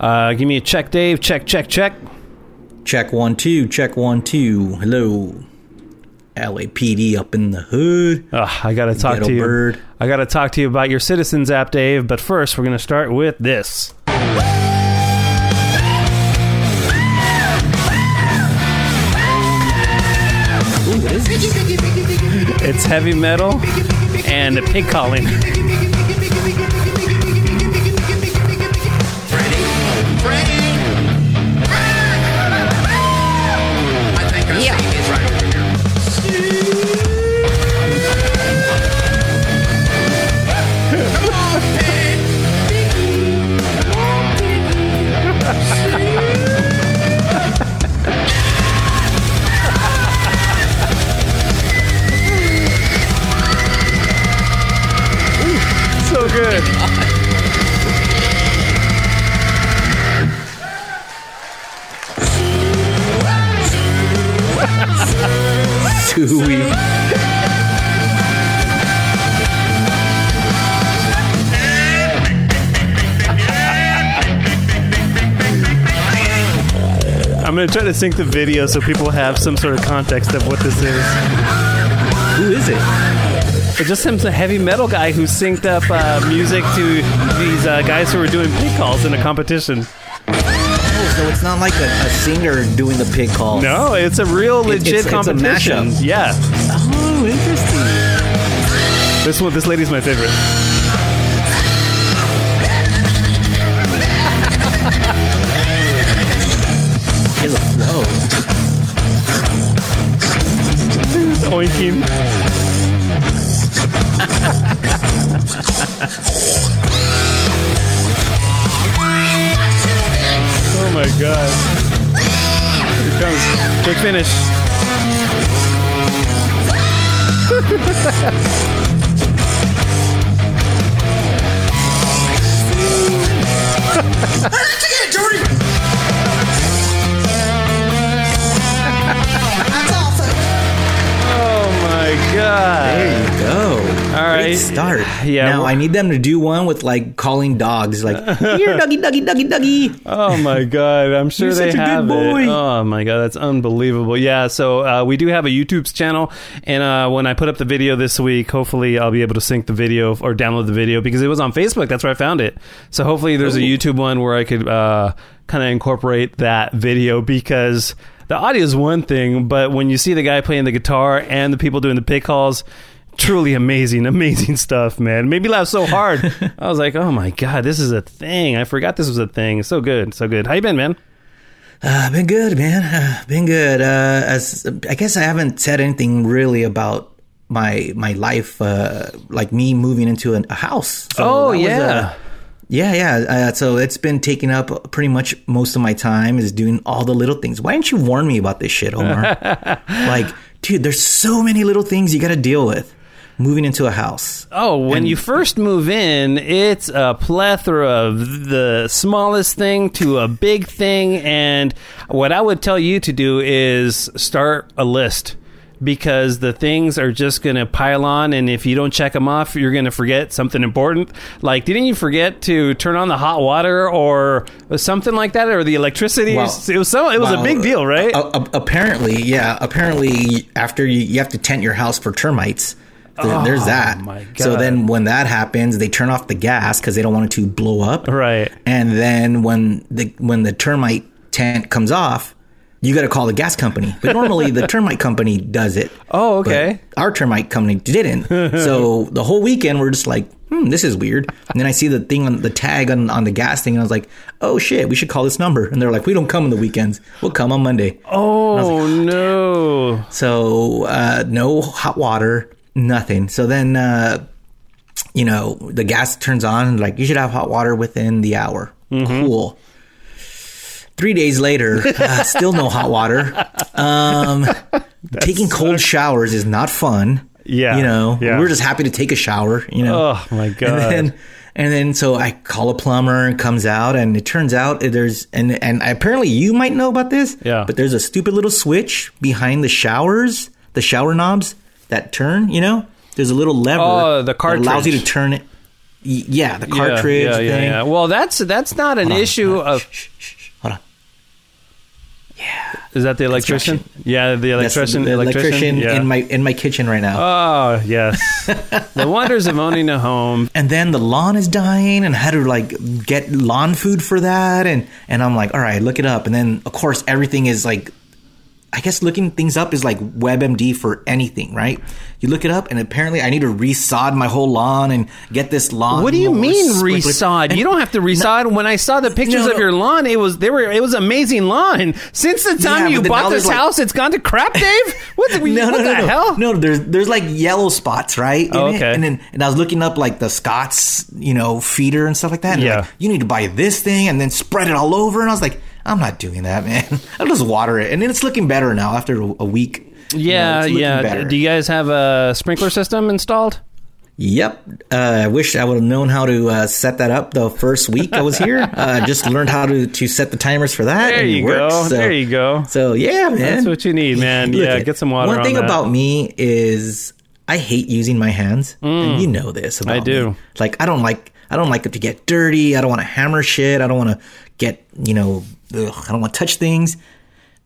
Uh, give me a check, Dave. Check, check, check. Check one, two. Check one, two. Hello. LAPD up in the hood. Ugh, I gotta talk Ghetto to you. bird. I gotta talk to you about your Citizens app, Dave. But first, we're gonna start with this. Ooh, this? It's heavy metal and pig calling. Suey. I'm gonna try to sync the video so people have some sort of context of what this is. Who is it? It's just seems a heavy metal guy who synced up uh, music to these uh, guys who were doing pig calls in a competition. So it's not like a, a singer doing the pig call. No, it's a real legit it's- it's a competition. mashup. yeah, Oh, interesting. this one, this lady's my favorite. A flow. Oinking. oh my god. Here comes. Big finish. Take it, Jordy. That's my god. There you go. All right. Great start. Yeah, Now I need them to do one with like calling dogs, like here, doggy, doggy, doggy, doggy. Oh my god, I'm sure You're they such a good have boy. it. Oh my god, that's unbelievable. Yeah, so uh, we do have a YouTube channel, and uh, when I put up the video this week, hopefully I'll be able to sync the video or download the video because it was on Facebook. That's where I found it. So hopefully there's a YouTube one where I could uh, kind of incorporate that video because the audio is one thing, but when you see the guy playing the guitar and the people doing the pick calls. Truly amazing, amazing stuff, man. Made me laugh so hard. I was like, "Oh my god, this is a thing! I forgot this was a thing." So good, so good. How you been, man? Uh, been good, man. Uh, been good. Uh, as I guess I haven't said anything really about my my life, uh, like me moving into a, a house. So Oh, yeah. Yeah, yeah. Uh, so it's been taking up pretty much most of my time is doing all the little things. Why didn't you warn me about this shit, Omar? like, dude, there's so many little things you got to deal with moving into a house. Oh, when And- you first move in, it's a plethora of the smallest thing to a big thing. And what I would tell you to do is start a list because the things are just going to pile on. And if you don't check them off, you're going to forget something important. Like, didn't you forget to turn on the hot water or something like that or the electricity? Well, it was, so, it was a big deal, right? apparently, yeah. Apparently, after you, you have to tent your house for termites. Th- oh There's that. Oh, So then, when that happens, they turn off the gas because they don't want it to blow up. Right. And then when the when the termite tent comes off, you got to call the gas company. But normally, the termite company does it. Oh, okay. Our termite company didn't. so the whole weekend, we're just like, hmm, this is weird. And then I see the thing on the tag on, on the gas thing, and I was like, oh shit, we should call this number. And they're like, we don't come on the weekends. We'll come on Monday. Oh, no. So uh, no hot water, nothing. So then, uh, you know, the gas turns on, and like you should have hot water within the hour. Cool. Three days later, uh, still no hot water. Um, taking cold showers is not fun. Yeah, you know, yeah. we're just happy to take a shower. You know, Oh, my God. And then, and then so I call a plumber and comes out, and it turns out there's and and apparently you might know about this. Yeah. But there's a stupid little switch behind the showers, the shower knobs that turn. You know, there's a little lever Oh, the that allows you to turn it. Yeah, the cartridge Yeah, yeah, thing. yeah. Well, that's that's not an Hold issue on, of. shh, shh, shh. On. Is that the electrician? Yeah, the electrician. the electrician yeah. in my in my kitchen right now. Oh yes, the wonders of owning a home. and then the lawn is dying and had to like get lawn food for that and and I'm like all right look it up and then of course everything is like I guess looking things up is like WebMD for anything right you look it up and apparently I need to resod my whole lawn and get this lawn What do you mean resod? And- You don't have to resod. when I saw the pictures No, of your lawn, it was they were it was amazing lawn. Since the time Yeah, you bought this there's, like- house, it's gone to crap, Dave. What the, no, what no, the no, no. hell? No, there's there's like yellow spots, right? in Oh, it. okay. And then and I was looking up like the Scott's, you know, feeder and stuff like that. And Yeah. like, you need to buy this thing and then spread it all over. And I was like, I'm not doing that, man. I'll just water it. And then it's looking better now after a week. You know, Yeah, yeah. better. Do you guys have a sprinkler system installed? Yep. Uh, I wish I would have known how to uh, set that up the first week I was here. uh, just learned how to, to set the timers for that. There and it you works. go. So- there you go. So yeah, man, That's what you need, man. Yeah, get some water One on thing that. about me is I hate using my hands, and you know this. About Mm. I do. me. Like I don't like I don't like it to get dirty. I don't want to hammer shit. I don't want to get you know. Ugh, I don't want to touch things.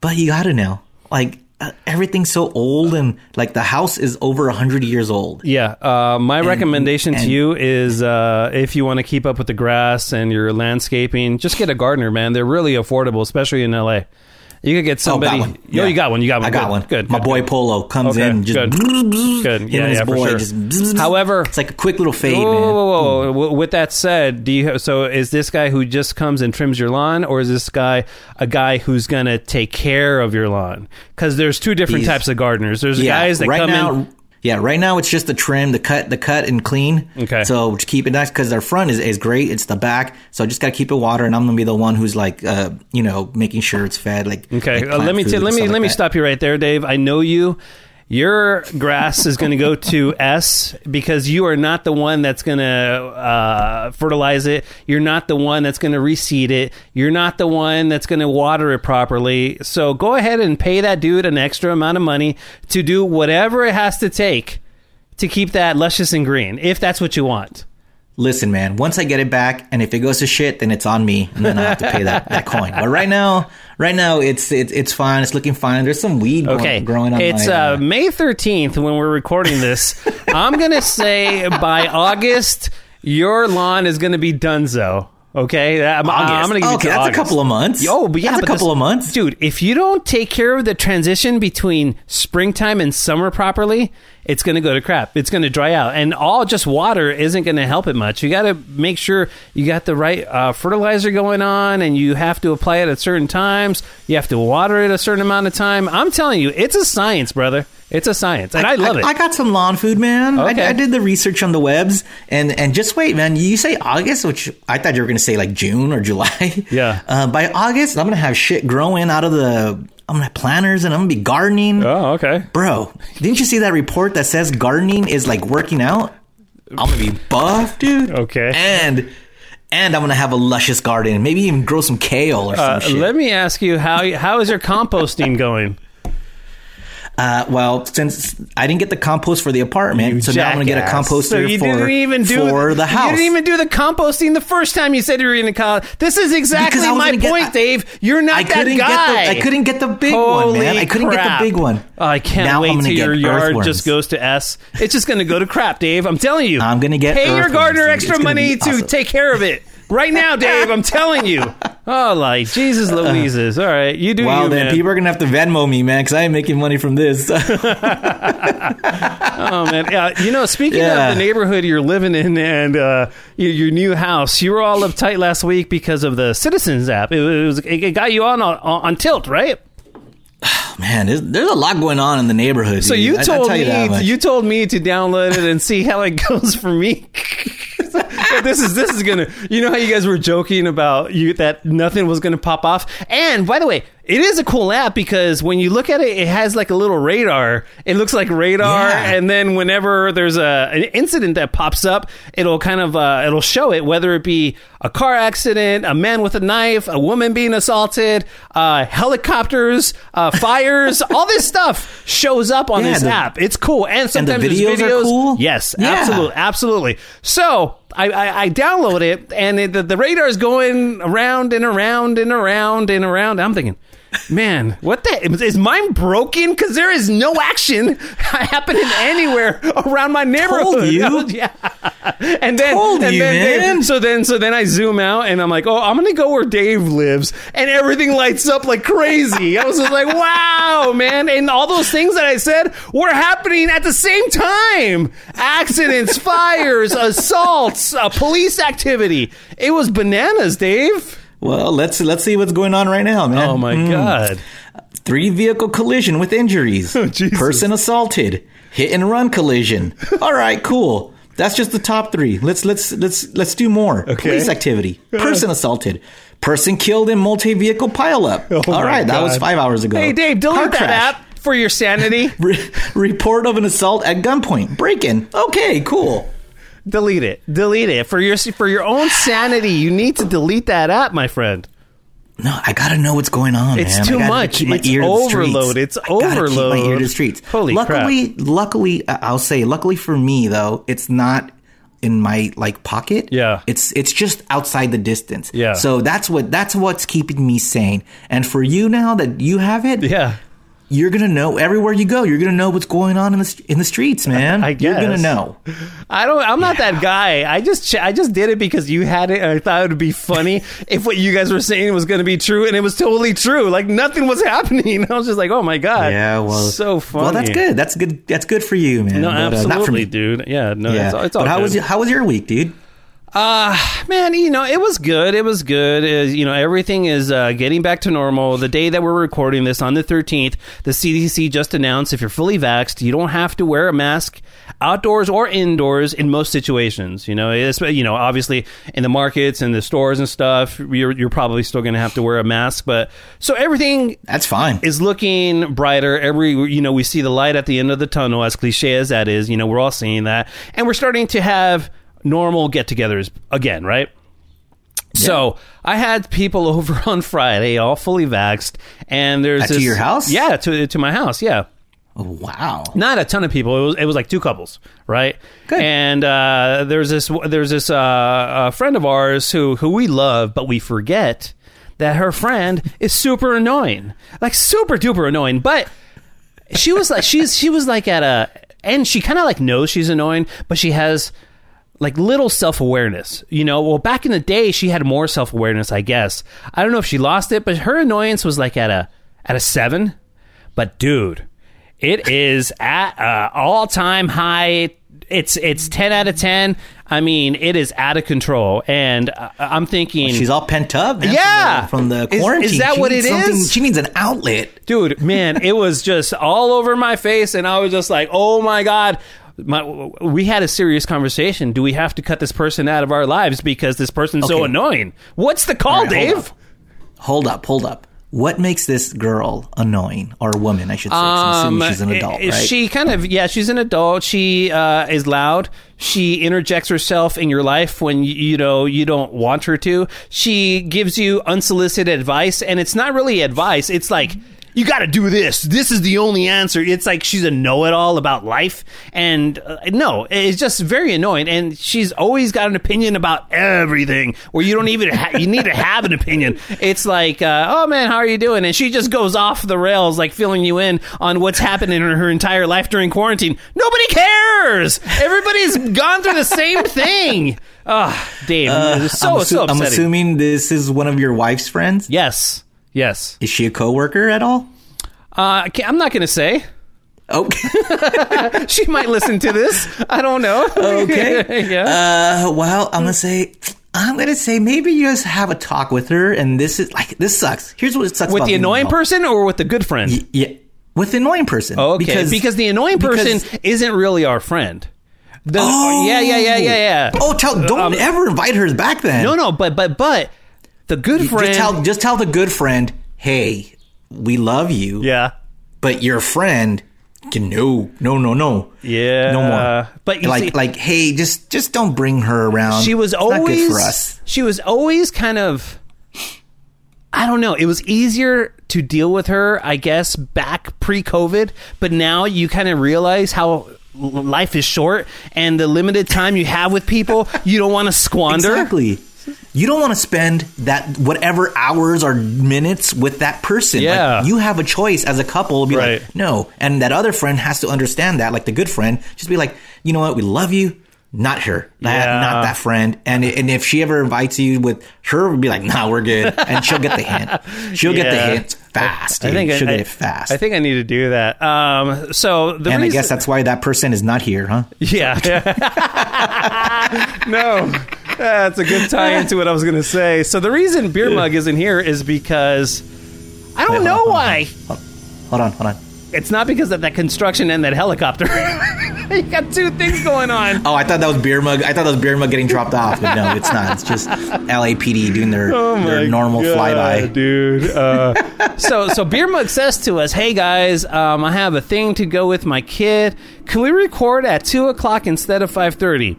But you got to now. Like uh, everything's so old, and like the house is over a hundred years old. Yeah, uh, my recommendation to you is uh, if you want to keep up with the grass and your landscaping, just get a gardener, man. They're really affordable, especially in LA. You could get oh, somebody. Oh, got Yeah. you got one. You got one. I got Good, one. Good. My good, boy. Polo comes Okay, in just good. Good. Yeah, yeah, for sure. just However- it's like a quick little fade, Whoa, man. whoa, whoa, whoa, whoa. With that said, do you so is this guy who just comes and trims your lawn, or is this guy a guy who's gonna take care of your lawn? Because there's two different He's- types of gardeners. There's yeah, guys that right come now, in. Yeah, right now it's just the trim, the cut, the cut and clean. Okay. So keep it nice because their front is, is great. It's the back, so I just got to keep it water, and I'm gonna be the one who's like, uh, you know, making sure it's fed. Like Okay, like uh, let me t- let me let like me that. stop you right there, Dave. I know you. Your grass is going to go to S because you are not the one that's going to uh, fertilize it. You're not the one that's going to reseed it. You're not the one that's going to water it properly. So go ahead and pay that dude an extra amount of money to do whatever it has to take to keep that luscious and green, if that's what you want. Listen, man. Once I get it back, and if it goes to shit, then it's on me, and then I have to pay that, that coin. But right now, right now, it's it's it's fine. It's looking fine. There's some weed growing- Okay, growing on it's my. uh, May thirteenth when we're recording this. I'm gonna say by August your lawn is gonna be donezo. Okay, I'm. I'm gonna give okay, that's August. a couple of months. Oh, but yeah, that's a couple this- of months. dude. If you don't take care of the transition between springtime and summer properly, it's going to go to crap. It's going to dry out, and all just water isn't going to help it much. You got to make sure you got the right uh, fertilizer going on, and you have to apply it at certain times. You have to water it a certain amount of time. I'm telling you, it's a science, brother. It's a science, and I, love it. I got some lawn food, man. Okay. I, I did the research on the webs, and and just wait, man. You say August, which I thought you were going to say like June or July. Yeah. Uh, by August, I'm going to have shit growing out of the. I'm going to have planters, and I'm going to be gardening. oh, okay. Bro, didn't you see that report that says gardening is like working out? I'm gonna be buff, dude. Okay. And and I'm gonna have a luscious garden. Maybe even grow some kale or some Uh, shit. let me ask you how how is your composting going? Uh, well, since I didn't get the compost for the apartment, so now I'm gonna get a composter So you for, didn't even do for the house. You didn't even do the composting the first time you said you were going to call. This is exactly Because I was my gonna get- point, Dave. You're not I that couldn't guy. get the I couldn't get the big one, man. Holy I couldn't crap. get the big one. Oh, I can't Now I'm wait gonna till get your yard earthworms. just goes to S. It's just going to go to crap, Dave. I'm telling you. I'm gonna get pay your gardener extra money be to awesome. take care of it right now, Dave. I'm telling you. Oh, like Jesus Louises. All right, you do Well, you, then man. people are gonna have to Venmo me, man, because I ain't making money from this. Oh man, yeah. You know, speaking Yeah. of the neighborhood you're living in and uh, your, your new house, you were all uptight last week because of the Citizens app. It was it got you on on, on tilt, right? man, there's, there's a lot going on in the neighborhood. So dude. you I- I told tell you me you told me to download it and see how it goes for me. this is this is gonna. You know how you guys were joking about you that nothing was gonna pop off. And by the way, it is a cool app because when you look at it, it has like a little radar. It looks like radar, Yeah. and then whenever there's a an incident that pops up, it'll kind of uh, it'll show it whether it be a car accident, a man with a knife, a woman being assaulted, uh, helicopters, uh, fires, all this stuff shows up on Yeah, this the- app. It's cool, and And the sometimes videos are videos. cool? Yes, Yeah. absolutely, absolutely. So I, I, I download it, and it, the, the radar is going around and around and around and around. I'm thinking, man, what the is, mine broken? Because there is no action happening anywhere around my neighborhood. you. Was- yeah. And then, Told and you, then man. so then, so then I zoom out, and I'm like, oh, I'm gonna go where Dave lives, and everything lights up like crazy. I was just like, wow, man, and all those things that I said were happening at the same time: accidents, fires, assaults, uh, police activity. It was bananas, Dave. Well, let's let's see what's going on right now, man. Oh my Mm. god. Three vehicle collision with injuries. Oh, Jesus. Person assaulted. Hit and run collision. All right, cool. That's just the top three. Let's let's let's let's do more. Okay. Police activity. Person assaulted. Person killed in multi vehicle pileup. Oh All my right, that was five hours ago. Hey, Dave, Car delete that crash. app for your sanity. Re- report of an assault at gunpoint. Break in. Okay, cool. Delete it. Delete it for your for your own sanity. You need to delete that app, my friend. No, I gotta know what's going on. It's man. Too much. My It's ear to overload. It's I gotta Keep my ear to the streets. Holy luckily, luckily, I- I'll say, luckily for me though, it's not in my like pocket. Yeah. it's it's just outside the distance. Yeah. So that's what that's what's keeping me sane. And for you now that you have it, Yeah. You're gonna know everywhere you go. You're gonna know what's going on in the in the streets, man. I You're gonna know. I don't. I'm not that guy. I just I just did it because you had it, and I thought it would be funny if what you guys were saying was going to be true, and it was totally true. Like nothing was happening. I was just like, oh my god. Yeah. Well, so funny. Well, that's good. That's good. That's good for you, man. No, But, uh, absolutely, not for me. dude. Yeah, no, Yeah. it's, all- it's all but how good. was how was your week, dude? Uh, man, you know, it was good. It was good. Is you know, everything is uh, getting back to normal. The day that we're recording this on the 13th, the CDC just announced if you're fully vaxxed, you don't have to wear a mask outdoors or indoors in most situations. You know, it's, you know, obviously in the markets and the stores and stuff, you're you're probably still going to have to wear a mask, but so everything That's fine. is looking brighter. Every you know, we see the light at the end of the tunnel. As cliche as that is, you know, we're all seeing that, and we're starting to have normal get-togethers again, right? So I had people over on Friday, all fully vaxxed, and there's Uh, to your house? yeah, to to my house, yeah Oh, wow. not a ton of people. It was, it was like two couples, right? Good. And uh, there's this there's this uh, a friend of ours who who we love, but we forget that her friend is super annoying, like super duper annoying. But she was like she's she was like at a and she kind of like knows she's annoying, but she has like little self awareness. You know, well back in the day she had more self awareness, I guess. I don't know if she lost it, but her annoyance was like at a at a seven. But dude, it is at uh, all time high. It's it's ten out of ten. I mean, it is out of control, and uh, I'm thinking, She's all pent up. man, Yeah. From the, from the quarantine. is that She what it is? She needs an outlet. dude, man, it was just all over my face, and I was just like, oh my god. My, we had a serious conversation. Do we have to cut this person out of our lives because this person's so annoying? What's the call, All right, hold Dave? up. Hold up, hold up. What makes this girl annoying or a woman? I should say. I'm she's an adult, Um, right? She kind of, yeah, she's an adult. She uh, is loud. She interjects herself in your life when you, you know you don't want her to. She gives you unsolicited advice, and it's not really advice. It's like you got to do this. This is the only answer. It's like she's a know-it-all about life, and uh, no, it's just very annoying. And she's always got an opinion about everything, where you don't even ha- you need to have an opinion. It's like, uh, oh man, how are you doing? And she just goes off the rails, like filling you in on what's happened in her, entire life during quarantine. Nobody cares. Everybody's gone through the same thing. Ah, Dave, it's so I'm, assu- so I'm assuming this is one of your wife's friends. yes, yes. Is she a coworker at all? Uh, I'm not going to say. Okay. She might listen to this. I don't know. Okay. yeah. Uh, well, I'm gonna say, I'm gonna say maybe you just have a talk with her, and this is like this sucks. Here's what it sucks with the annoying person or with the good friend? Y- Yeah, with the annoying person. okay, because, the annoying person because- isn't really our friend. The, Oh! yeah, yeah, yeah, yeah, yeah. Oh, tell don't Um, ever invite her back then. No, no, but but but the good friend. Just tell just tell the good friend, hey, we love you, yeah, but your friend can no, no, no, no, yeah. no more. But you like see, like hey, just just don't bring her around. she was It's always good for us. She was always kind of. I don't know. It was easier to deal with her, I guess, back pre-COVID. But now you kind of realize how life is short and the limited time you have with people, you don't want to squander. Exactly. You don't want to spend that whatever hours or minutes with that person. Like, Yeah. you have a choice as a couple. Be Right. like, no. And that other friend has to understand that. Like the good friend, just be like, you know what? We love you. Not her. That, Yeah. Not that friend. And and if she ever invites you with her, we'd be like, nah, we're good. And she'll get the hint. She'll get the hint fast. I dude. think she'll I, get fast. I think I need to do that. Um, so the and I guess that's why that person is not here, huh? Yeah. no. That's a good tie into what I was going to say. So the reason Beer Mug isn't here is because I don't Wait, know hold on, why. Hold on, hold on. It's not because of that construction and that helicopter. you got two things going on. Oh, I thought that was beer mug. I thought that was beer mug getting dropped off, but no, it's not. It's just LAPD doing their Oh their normal God, flyby. dude. Uh, so, so Beer Mug says to us, "Hey guys, um, I have a thing to go with my kid. Can we record at two o'clock instead of five thirty?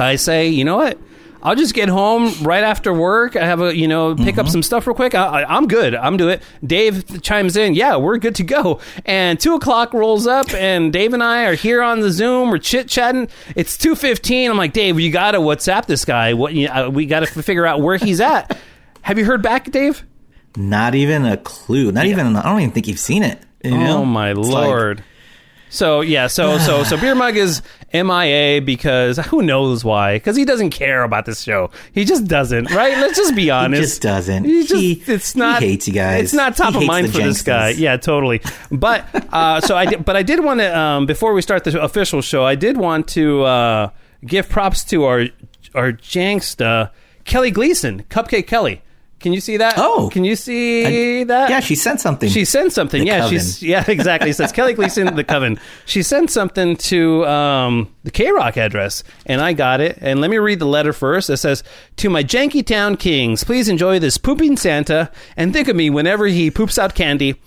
I say, you know what? I'll just get home right after work. I have a, you know, pick up some stuff real quick. I, I, I'm good. I'm do it. Dave chimes in. Yeah, we're good to go. And two o'clock rolls up, and Dave and I are here on the Zoom. We're chit chatting. It's two fifteen. I'm like, Dave, you got to WhatsApp this guy. What you, uh, we got to figure out where he's at. have you heard back, Dave? Not even a clue. Not even. I don't even think you've seen it. you know? Oh my It's like- lord. so yeah, so so so Beer Mug is MIA because who knows why? Because he doesn't care about this show. He just doesn't, right? Let's just be honest. he just doesn't. He just, He- it's he not. hates you guys. It's not top He of mind for this guy. Yeah, totally. But uh, so I did, but I did want to um, before we start the official show, I did want to uh, give props to our our Janksta Kelly Gleason, Cupcake Kelly. Can you see that? Oh. can you see that? Yeah, she sent something. She sent something. The yeah, Coven. she's yeah, exactly. It says Kelly Gleason, the Coven. She sent something to um, the KROQ address, and I got it. And let me read the letter first. It says, "To my Janky Town Kings, please enjoy this pooping Santa, and think of me whenever he poops out candy."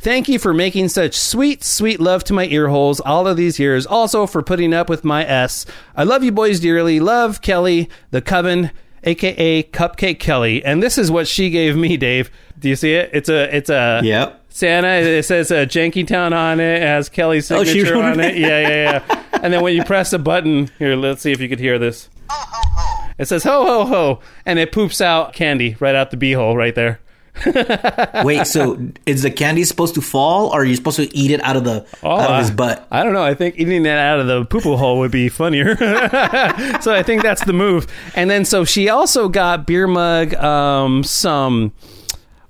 Thank you for making such sweet, sweet love to my ear holes all of these years. Also for putting up with my S. I love you boys dearly. Love Kelly, the Coven, aka Cupcake Kelly. And this is what she gave me, Dave. Do you see it? It's a it's a Yep. Santa. It says uh, Jankytown on it. It has Kelly's Oh, signature wrote on it? it. Yeah, yeah, yeah. and then when you press a button, here, let's see if you could hear this. It says ho ho ho, and it poops out candy right out the beehole right there. Wait, so is the candy supposed to fall, or are you supposed to eat it out of the out of his butt? I don't know. I think eating that out of the poo hole would be funnier. so I think that's the move. And then so she also got beer mug um, some.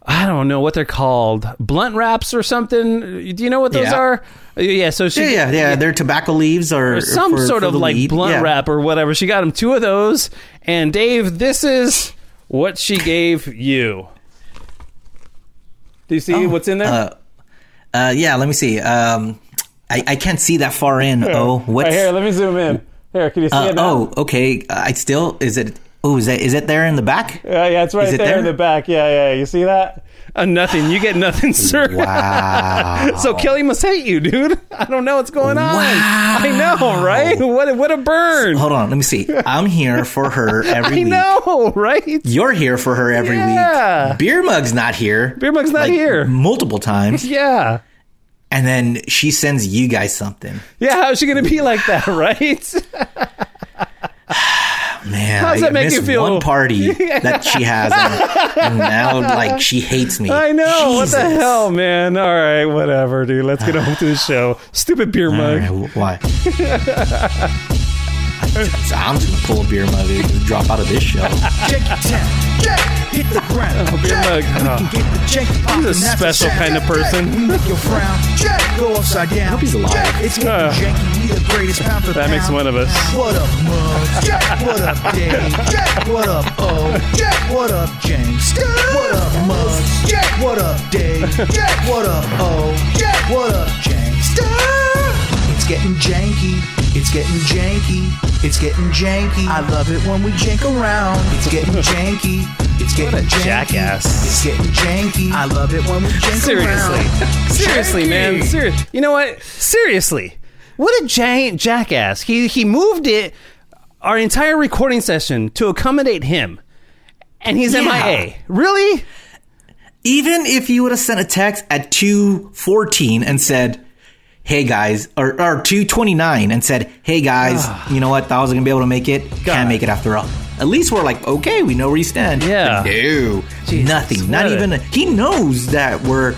I don't know what they're called, blunt wraps or something. Do you know what those Yeah. are? Yeah, so she Yeah, yeah, yeah. They're tobacco leaves or, or some for- sort for of like weed. blunt wrap or whatever. She got him two of those. And Dave, this is what she gave you. Do you see what's in there? Uh, uh, yeah, let me see. Um, I, I can't see that far in. Oh, what's right here, let me zoom in. Here, can you see uh, it now? oh, okay. I still is it? Oh, is that is it there in the back? Yeah, yeah, it's right there, there? in the back. Yeah, yeah. You see that? Uh, nothing. You get nothing, sir. Wow. so Kelly must hate you, dude. I don't know what's going on. Wow. I know, right? What a, what a burn. Hold on, let me see. I'm here for her every I week. know, right? You're here for her every Yeah. week. Beer mug's not here. Beer Mug's not like, here. multiple times, Yeah. and then she sends you guys something. Yeah, how's she going to be like that, right? Man, How does I that make you feel? One party that she has, and, and now like she hates me. I know. What the hell, man? All right, whatever, dude. Let's get on to the show. Stupid beer mug. right, why? So I'm just gonna pull a beer mug and drop out of this show. Check your town. Check. Hit the ground. beer Check. mug. We Oh. can get the check. He's a special kind of person. Make your frown. Check. Go upside down. hope he's alive. It's getting Uh, janky. We the greatest pound for That pound. makes one of us. What up, Mug? Check. What up, Dave? Check. What up, O? Check. What up, James? What up, Mug? Check. What up, Dave? Check. What up, O? Check. What up, James? It's getting janky. It's getting janky. It's getting janky. I love it when we jank around. It's getting janky. It's getting What a janky. jackass. It's getting janky. I love it when we jank Seriously. around. Seriously, man. Seriously. You know what? Seriously. What a giant jackass. He he moved it our entire recording session to accommodate him. And he's Yeah. MIA. Really? Even if you would have sent a text at two fourteen and said, "Hey guys," or, or to 29 and said, "Hey guys, ah. you know what? Thought I was gonna be able to make it. Can't make it after all." At least we're like, okay, we know where you stand. Yeah. No, Jesus, nothing. Not what a- even. he knows that we're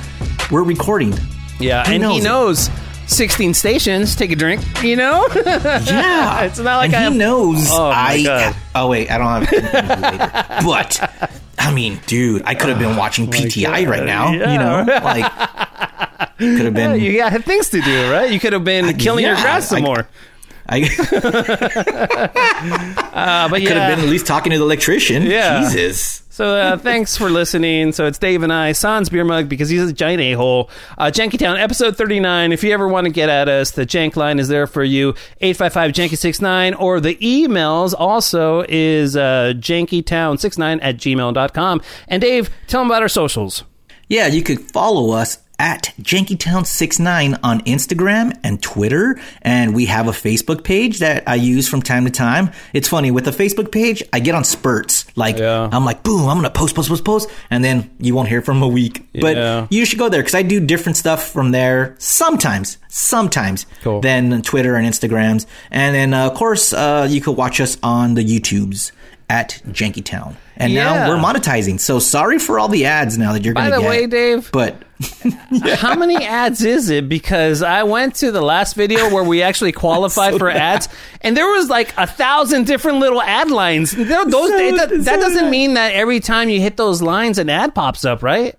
we're recording. Yeah, He and he knows it. knows 16 stations. Take a drink, you know? Yeah, It's not like and I he have- knows. Oh, my I. God. Oh wait, I don't have anything to later. But I mean, dude, I could have been watching oh PTI right now. You Oh know, like could have been. you got things to do, right? You could have been killing your grass some I- more. I Uh, but could yeah. have been at least talking to the electrician. Yeah. Jesus. So uh, thanks for listening. So it's Dave and I, Sans Beer Mug, because he's a giant a hole. Uh, Jankytown, episode 39. If you ever want to get at us, the Jank line is there for you 855 Janky69, or the emails also is uh, jankytown69 at gmail.com. And Dave, tell them about our socials. Yeah, you could follow us at Jankytown69 on Instagram and Twitter. And we have a Facebook page that I use from time to time. It's funny, with the Facebook page, I get on spurts. Like, Yeah. I'm like, boom, I'm to post, post, post, post. And then you won't hear from a week. Yeah. But you should go there because I do different stuff from there sometimes, sometimes Cool. than Twitter and Instagrams. And then, uh, of course, uh, you could watch us on the YouTubes at Jankytown. And Yeah. now we're monetizing. So sorry for all the ads now that you're By going to the get. way, Dave, But How many ads is it? Because I went to the last video where we actually qualified So for bad. ads, and there was like a thousand different little ad lines. Those, So- it- that so doesn't bad. mean that every time you hit those lines, an ad pops up, right?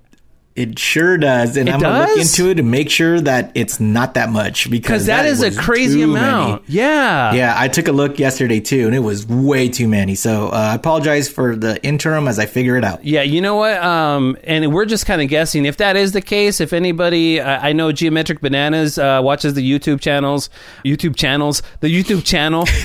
It sure does. And It I'm going to look into it and make sure that it's not that much because Because that is a crazy amount. many. Yeah. Yeah, I took a look yesterday too, and it was way too many. So uh, I apologize for the interim as I figure it out. Yeah, you know what? Um, and we're just kind of guessing. If that is the case, if anybody, I, I know Geometric Bananas uh, watches the YouTube channels, YouTube channels, the YouTube channel.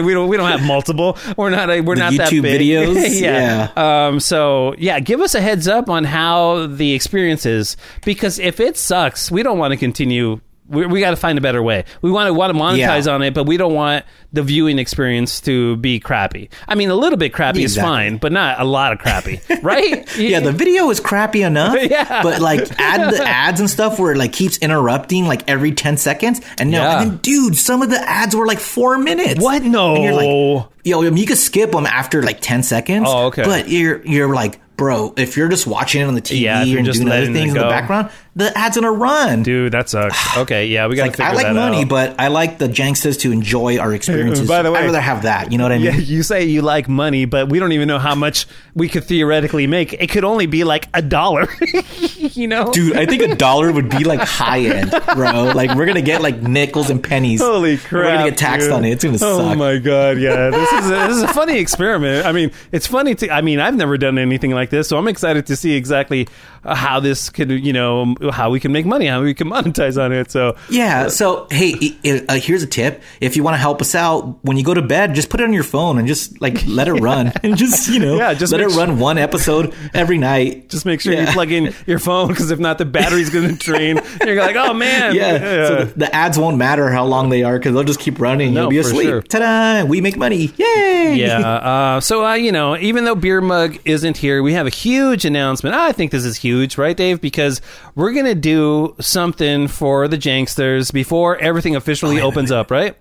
We don't, we don't have multiple. We're not, we're The not that big. videos? yeah. Um. So yeah, give us a heads up on how the experience is, because if it sucks, we don't want to continue. We, we got to find a better way. We want to want to monetize Yeah. on it, but we don't want the viewing experience to be crappy. I mean, a little bit crappy is fine, but not a lot of crappy, right? Yeah, the video is crappy enough. Yeah. But like add the ads and stuff where it like keeps interrupting like every 10 seconds. And no, Yeah. and then dude, some of the ads were like four minutes. What? No. And you're like, yo, you could skip them after like 10 seconds. Oh, okay. But you're, you're like, bro, if you're just watching it on the TV Yeah, you're and just doing other things in the background, the ad's gonna run. Dude, that sucks. Okay, yeah, we got to like, figure I like that money, out. but I like the Janksters to enjoy our uh, experiences. By the way- I'd rather have that. You know what I mean? yeah, you say you like money, but we don't even know how much we could theoretically make. It could only be like a dollar. you know? Dude, I think a dollar would be like high end, bro. Like we're gonna get like nickels and pennies. Holy crap! We're gonna get taxed dude. on it. It's gonna oh suck. my god! Yeah, this is a, this is a funny experiment. I mean, it's funny to. I mean, I've never done anything like this, so I'm excited to see exactly how this could, you know, how we can make money, how we can monetize on it. So Yeah. So hey, i- i- uh, here's a tip: if you want to help us out when you go to bed, just put it on your phone and just like let it run, and just you know, Yeah, just let it su- run one episode every night. just make sure you plug in your phone because if not, the battery's going to drain. and You're like, oh man, Yeah. So the, the ads won't matter how long they are because they'll just keep running. No, You'll be asleep. sure. Ta-da! We make money. Yay! yeah. Uh, so, uh, you know, even though Beer Mug isn't here, we have a huge announcement. I think this is huge, right, Dave? Because we're going to do something for the Janksters before everything officially oh, wait, opens up, right?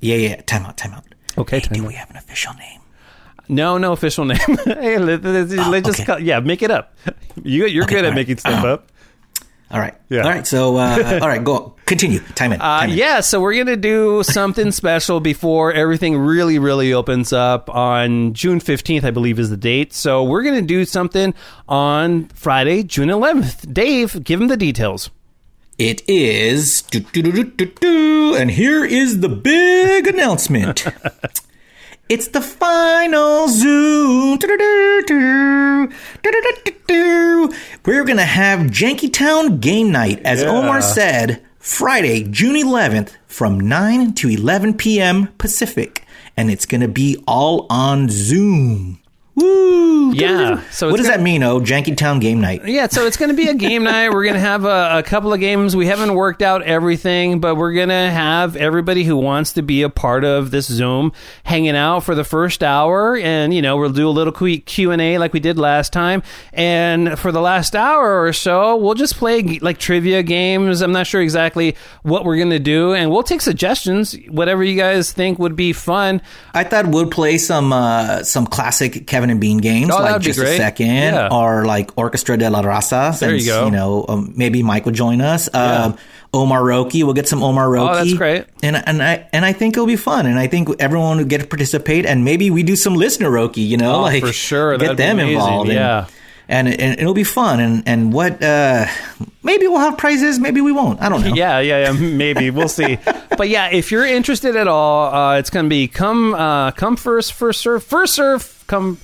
Yeah. Yeah. Time out. Time out. Okay, Hey, time do out. we have an official name? No, no official name. hey, let, Oh, let just okay. call, yeah, make it up. You, you're Okay, good at right. making stuff up. All right. Yeah. All right. So, uh, all right. Go. Continue. Time in. Uh, in. yeah, so we're gonna do something special before everything really, really opens up on June fifteenth, I believe, is the date. So we're gonna do something on Friday, June eleventh. Dave, give him the details. It is. do, do, do, do, do, do, and here is the big announcement. It's the final zoo. We're going to have Jankytown game night, as yeah. Omar said, Friday, June 11th from 9 to 11 p.m. Pacific. And it's going to be all on Zoom. Woo! Yeah, so what does gonna- that mean? Oh, Jankytown game night. Yeah, so it's going to be a game night. We're going to have a, a couple of games. We haven't worked out everything, but we're going to have everybody who wants to be a part of this Zoom hanging out for the first hour, and you know we'll do a little Q and A like we did last time. And for the last hour or so, we'll just play like trivia games. I'm not sure exactly what we're going to do, and we'll take suggestions, whatever you guys think would be fun. I thought we'd play some uh, some classic Kevin and Bean games, Oh, like just a second, Yeah. or like Orchestra de la Raza. There you go. You know, um, maybe Mike will join us. Um, Omar Roki, we'll get some Omar Roki. Oh, that's great. And and I and I think it'll be fun, and I think everyone will get to participate, and maybe we do some listener Roki. You know, Oh, like for sure. get That'd them involved. and- Yeah. And, and it'll be fun, and and what uh, maybe we'll have prizes, maybe we won't. I don't know. Yeah, yeah, yeah. Maybe we'll see. but yeah, if you're interested at all, uh, it's going to be come, uh, come first, first serve, first serve, come.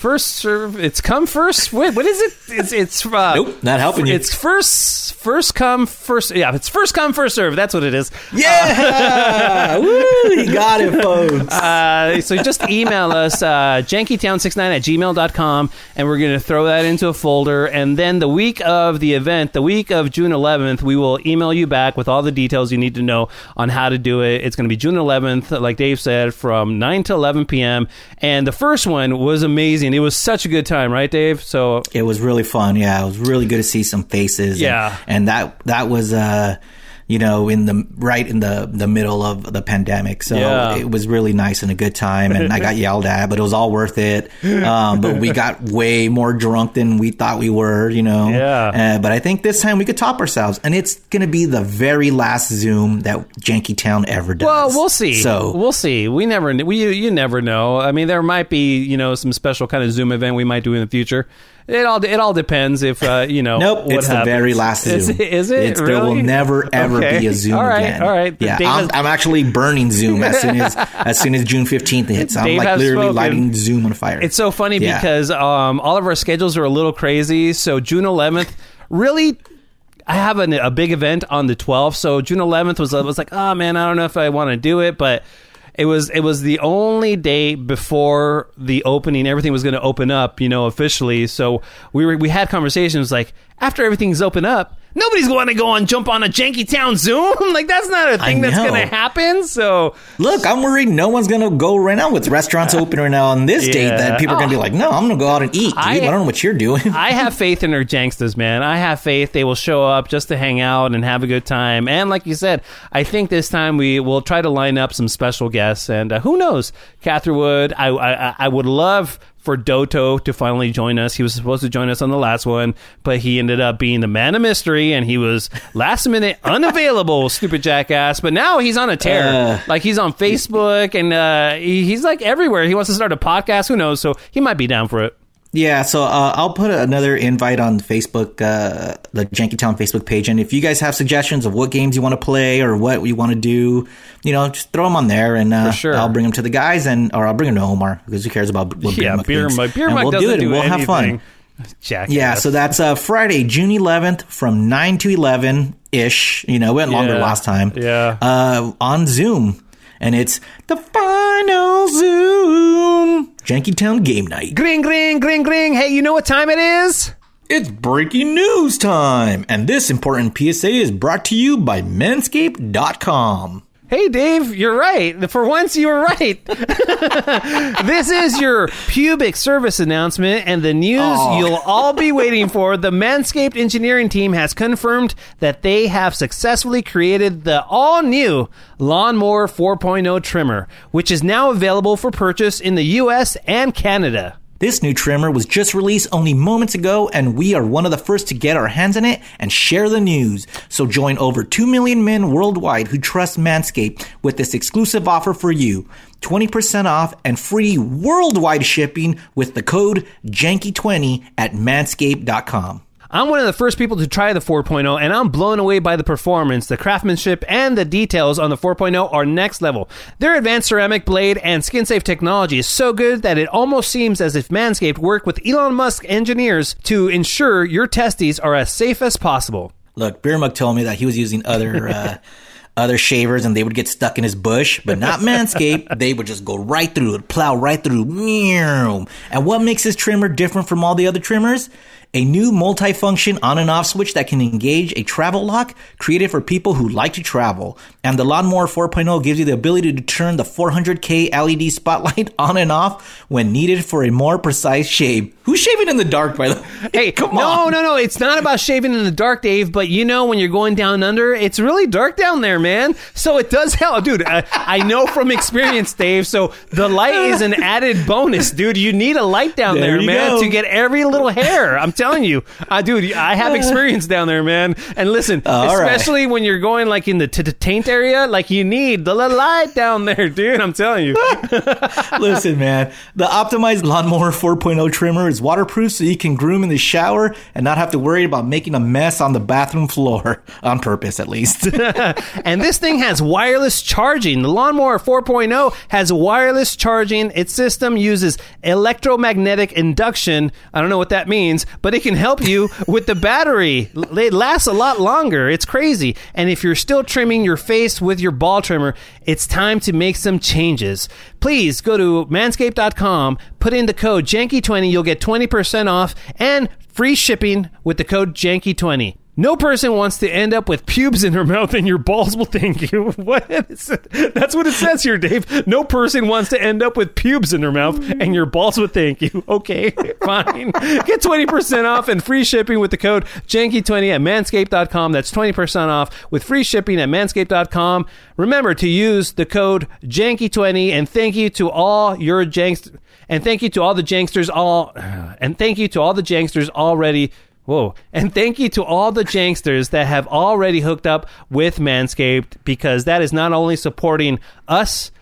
First serve. It's come first. Wait, what is it? It's it's. Uh, Nope, not helping you. It's first first come first. Yeah, it's first come first serve. That's what it is. Yeah, woo, you got it, folks. Uh, so just email us, uh, jankytown69 at gmail.com, and we're going to throw that into a folder. And then the week of the event, the week of June 11th, we will email you back with all the details you need to know on how to do it. It's going to be June 11th, like Dave said, from 9 to 11 p.m. And the first one was amazing. It was such a good time, right, Dave? So It was really fun. Yeah, it was really good to see some faces. and- Yeah. and, that that was uh, you know, in the right in the the middle of the pandemic. So Yeah. it was really nice and a good time. And I got yelled at, but it was all worth it. Um, but we got way more drunk than we thought we were. You know. Yeah. Uh, but I think this time we could top ourselves, and it's going to be the very last Zoom that Janky Town ever does. Well, we'll see. So we'll see. We never, we you, you never know. I mean, there might be you know some special kind of Zoom event we might do in the future. It all it all depends if uh, you know. Nope, it's the very last Zoom. Is, it- is it? It's, There will never ever Okay. be a Zoom All right, again. all right. Yeah, I'm, I'm actually burning Zoom as soon as as soon as June 15th hits. I'm Dave like literally spoken. lighting Zoom on fire. It's so funny Yeah. because um, all of our schedules are a little crazy. So June 11th, really. I have an, a big event on the 12th, so June 11th was I was like, oh man, I don't know if I want to do it, but it was it was the only day before the opening. Everything was going to open up, you know, officially. So we were we had conversations like after everything's open up, nobody's going to go and jump on a janky town Zoom. like that's not a thing that's going to happen. So Look, I'm worried no one's gonna go right now with restaurants open right now on this date. That people are gonna be Oh. like, no, I'm gonna go out and eat. I, I- don't know what you're doing. I have faith in our janksters, man. I have faith they will show up just to hang out and have a good time. And like you said, I think this time we will try to line up some special guests. And uh, who knows, Catherwood, I, I I would love for Doto to finally join us. He was supposed to join us on the last one, but he ended up being the man of mystery, and he was last minute unavailable. stupid jackass. But now he's on a tear. Uh. like he's on Facebook and uh, he, he's like everywhere. He wants to start a podcast. Who knows? So he might be down for it. Yeah, so uh, I'll put another invite on Facebook, uh, the Jankytown Facebook page, and if you guys have suggestions of what games you want to play or what you want to do, you know, just throw them on there, and uh, sure. I'll bring them to the guys, and or I'll bring them to Omar because who cares about what Yeah, Mug beer mug. Beer And mug we'll do it. do and we'll anything. have fun. Jackass. Yeah, so that's uh, Friday, June 11th from 9 to 11 ish. You know, it went longer Yeah. last time. Yeah. Uh, on Zoom. And it's the final Zoom Jankytown game night. Gring, gring, gring, gring. Hey, you know what time it is? It's breaking news time. And this important PSA is brought to you by Manscaped.com. Hey, Dave, you're right. For once, you were right. this is your pubic service announcement and the news you'll all be waiting for. The Manscaped engineering team has confirmed that they have successfully created the all new Lawnmower 4.0 trimmer, which is now available for purchase in the US and Canada. This new trimmer was just released only moments ago, and we are one of the first to get our hands on it and share the news. So join over 2 million men worldwide who trust Manscaped with this exclusive offer for you 20% off and free worldwide shipping with the code JANKY20 at manscaped.com. I'm one of the first people to try the 4.0, and I'm blown away by the performance. The craftsmanship and the details on the 4.0 are next level. Their advanced ceramic blade and skin safe technology is so good that it almost seems as if Manscaped worked with Elon Musk engineers to ensure your testes are as safe as possible. Look, Beer Mug told me that he was using other uh, other shavers and they would get stuck in his bush, but not Manscaped. they would just go right through it, plow right through. And what makes this trimmer different from all the other trimmers? A new multifunction on and off switch that can engage a travel lock created for people who like to travel. And the Lawnmower 4.0 gives you the ability to turn the 400K LED spotlight on and off when needed for a more precise shave. Who's shaving in the dark, by the way? Hey, come no, on. no, no. No. It's not about shaving in the dark, Dave. But you know, when you're going down under, it's really dark down there, man. So it does help, dude. I, I know from experience, Dave. So the light is an added bonus, dude. You need a light down There there, man, go. to get every little hair. I'm telling you, uh, dude. I have experience down there, man. And listen, All right. especially when you're going like in the to the taint area, like you need the little light down there, dude. I'm telling you. Listen, man, the optimized Lawnmower 4.0 trimmer is waterproof so you can groom in the shower and not have to worry about making a mess on the bathroom floor, on purpose at least. and this thing has wireless charging. The Lawnmower 4.0 has wireless charging. Its system uses electromagnetic induction. I don't know what that means, but it can help you with the battery. It lasts a lot longer. It's crazy. And if you're still trimming your face with your ball trimmer, it's time to make some changes. Please go to manscaped.com, put in the code JANKY20, you'll get 20% off and free shipping with the code JANKY20. No person wants to end up with pubes in their mouth, and your balls will thank you. What? That's what it says here, Dave. No person wants to end up with pubes in their mouth, and your balls will thank you. Okay, fine. Get 20% off and free shipping with the code Janky20 at manscaped.com. That's 20% off with free shipping at manscaped.com. Remember to use the code Janky20, and thank you to all your janks. And thank you to all the janksters all and thank you to all the janksters already Whoa. And thank you to all the janksters that have already hooked up with Manscaped because that is not only supporting us,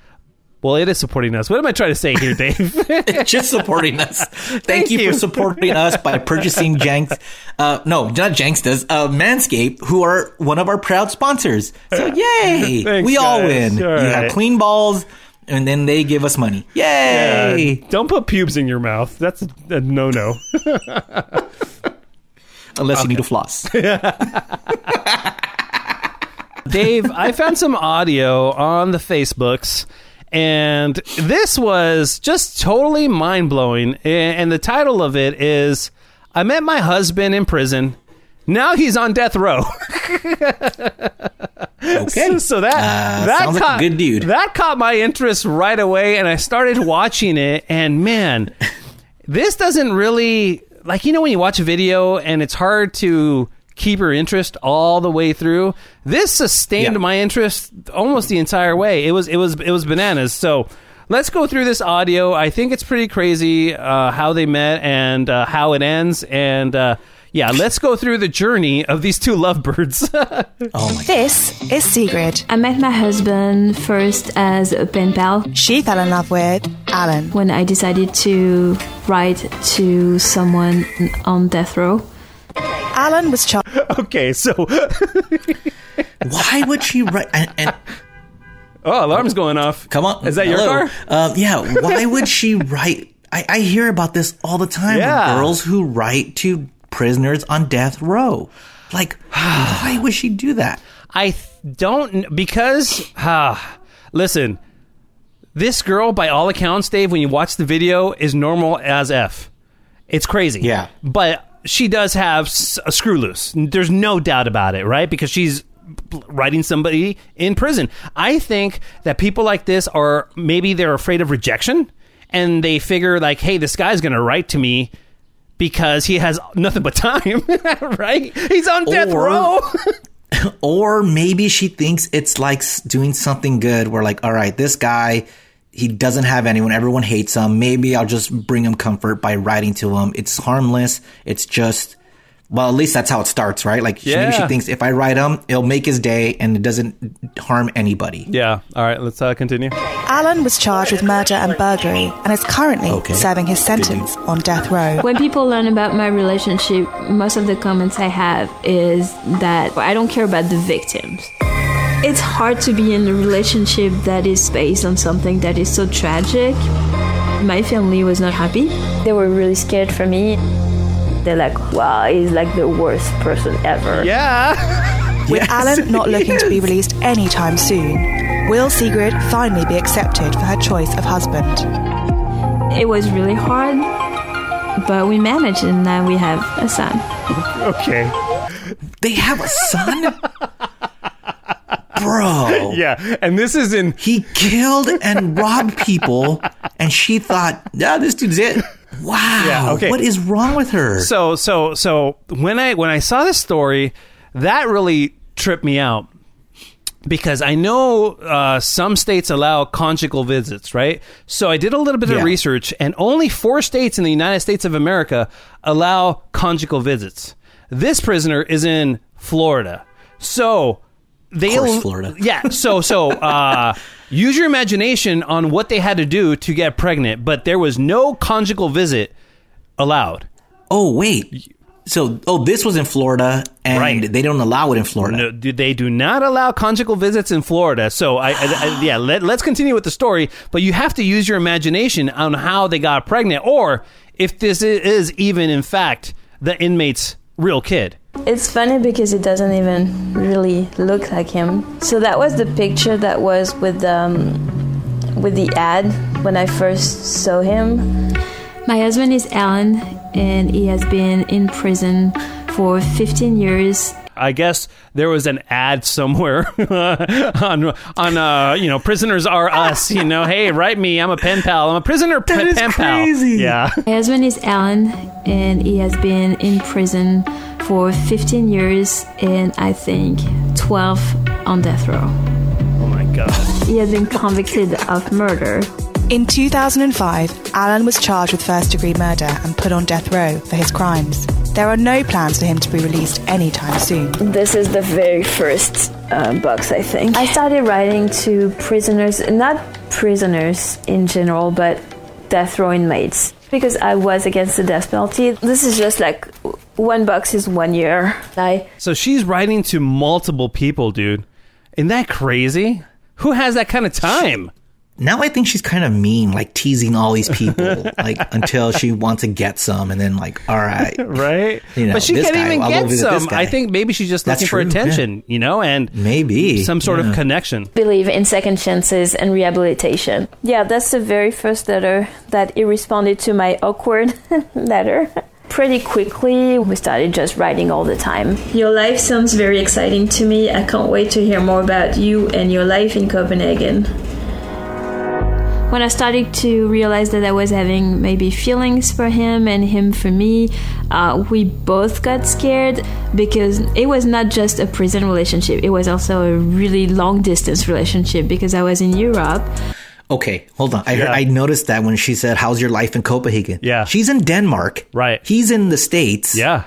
well, it is supporting us. What am I trying to say here, Dave? it's Just supporting us. Thank, Thank you, you. for supporting us by purchasing Janks. Uh, no, not Jankstas. Uh, Manscaped, who are one of our proud sponsors. So yay, Thanks, we all win. All you have clean balls, and then they give us money. Yay! Uh, don't put pubes in your mouth. That's a, a no no. Unless you need to floss. Dave, I found some audio on the Facebooks, and this was just totally mind blowing. And the title of it is I Met My Husband in Prison. Now he's on death row. Okay. so that Uh, that sounds like a caught, good dude. That caught my interest right away, and I started watching it. And man, this doesn't really like you know when you watch a video and it's hard to keep your interest all the way through. This sustained Yeah. my interest almost the entire way. It was it was it was bananas. So. Let's go through this audio. I think it's pretty crazy uh, how they met and uh, how it ends. And uh, yeah, let's go through the journey of these two lovebirds. Oh my This is Sigrid. I met my husband first as a pen pal She fell in love with Alan. when I decided to write to someone on death row. Alan was charged okay, so Why would she write? And, and Oh, alarm's going off. come on, Is that your hello? car? Um, yeah. Why would she write? I, I hear about this all the time. Yeah. Girls who write to prisoners on death row. Like, why would she do that? I th- don't because ah, listen, this girl by all accounts, Dave, when you watch the video, is normal as f. It's crazy. Yeah. but she does have a screw loose. There's no doubt about it, right? Because she's writing somebody in prison. I think that people like this are maybe they're afraid of rejection and they figure like, hey, this guy's going to write to me because he has nothing but time, right? He's on death Or- row. Or maybe she thinks it's like doing something good where, like, all right, this guy, he doesn't have anyone. Everyone hates him. Maybe I'll just bring him comfort by writing to him. It's harmless. It's just, well, at least that's how it starts, right? Like, she- maybe she thinks if I write him, it'll make his day and it doesn't harm anybody. yeah. All right. Let's uh, continue. Alan was charged with murder and burglary and is currently Okay. serving his sentence on death row. When people learn about my relationship, most of the comments I have is that I don't care about the victims. It's hard to be in a relationship that is based on something that is so tragic. My family was not happy. They were really scared for me. They're like, wow, he's like the worst person ever. Yeah. With Yes. Alan not looking to be released anytime soon, will Sigrid finally be accepted for her choice of husband? It was really hard, but we managed, and now we have a son. Okay. They have a son? Bro. Yeah, and this is in He killed and robbed people, and she thought, yeah, this dude's it. Wow. Yeah, okay. What is wrong with her? So so so when I when I saw this story, that really tripped me out because I know uh, some states allow conjugal visits, right? So I did a little bit Yeah. of research, and only four states in the United States of America allow conjugal visits. This prisoner is in Florida, so they Of course, Florida. yeah. So so uh, use your imagination on what they had to do to get pregnant, but there was no conjugal visit allowed. oh, wait. So, oh, this was in Florida, and Right. they don't allow it in Florida. No, they do not allow conjugal visits in Florida. So I, I, I yeah, let, let's continue with the story. But you have to use your imagination on how they got pregnant, or if this is even in fact the inmate's real kid. It's funny because it doesn't even really look like him. So that was the picture that was with um, with the ad when I first saw him. My husband is Alan, and he has been in prison for 15 years. I guess there was an ad somewhere on on uh, you know prisoners are us. You know, hey, write me. I'm a pen pal. I'm a prisoner pe- That is pen crazy. pal. Yeah. My husband is Alan, and he has been in prison for 15 years, and I think 12 on death row. Oh my god. He has been convicted of murder. In 2005, Alan was charged with first degree murder and put on death row for his crimes. There are no plans for him to be released anytime soon. This is the very first uh, box, I think. I started writing to prisoners, not prisoners in general, but death row inmates, because I was against the death penalty. This is just like one box is one year. I So she's writing to multiple people, dude. Isn't that crazy? Who has that kind of time? Now I think she's kind of mean, like teasing all these people, like until she wants to get some, and then like, all right, right? You know, but she this can't guy, even I'll go get some. I think maybe she's just That's looking for true, attention, you know, and maybe some sort yeah. of connection. believe in second chances and rehabilitation. Yeah, that's the very first letter that he responded to my awkward letter. Pretty quickly, we started just writing all the time. Your life sounds very exciting to me. I can't wait to hear more about you and your life in Copenhagen. When I started to realize that I was having maybe feelings for him and him for me, uh, we both got scared because it was not just a prison relationship, it was also a really long distance relationship because I was in Europe. Okay, hold on. I heard, Yeah. I noticed that when she said, "How's your life in Copenhagen?" Yeah. she's in Denmark. Right. He's in the states. Yeah,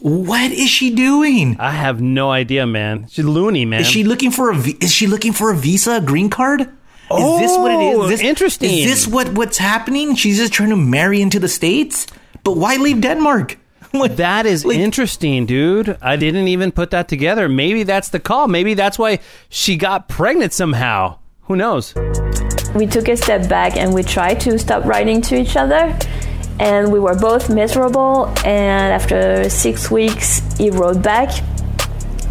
What is she doing? I have no idea, man. She's loony, man. Is she looking for a? Is she looking for a visa, a green card? Is this what it is? Oh, is? This, interesting. Is this what what's happening? She's just trying to marry into the states, but why leave Denmark? What- That is Like- interesting, dude. I didn't even put that together. Maybe that's the call. Maybe that's why she got pregnant somehow. Who knows? We took a step back and we tried to stop writing to each other. And we were both miserable. And after six weeks, he wrote back.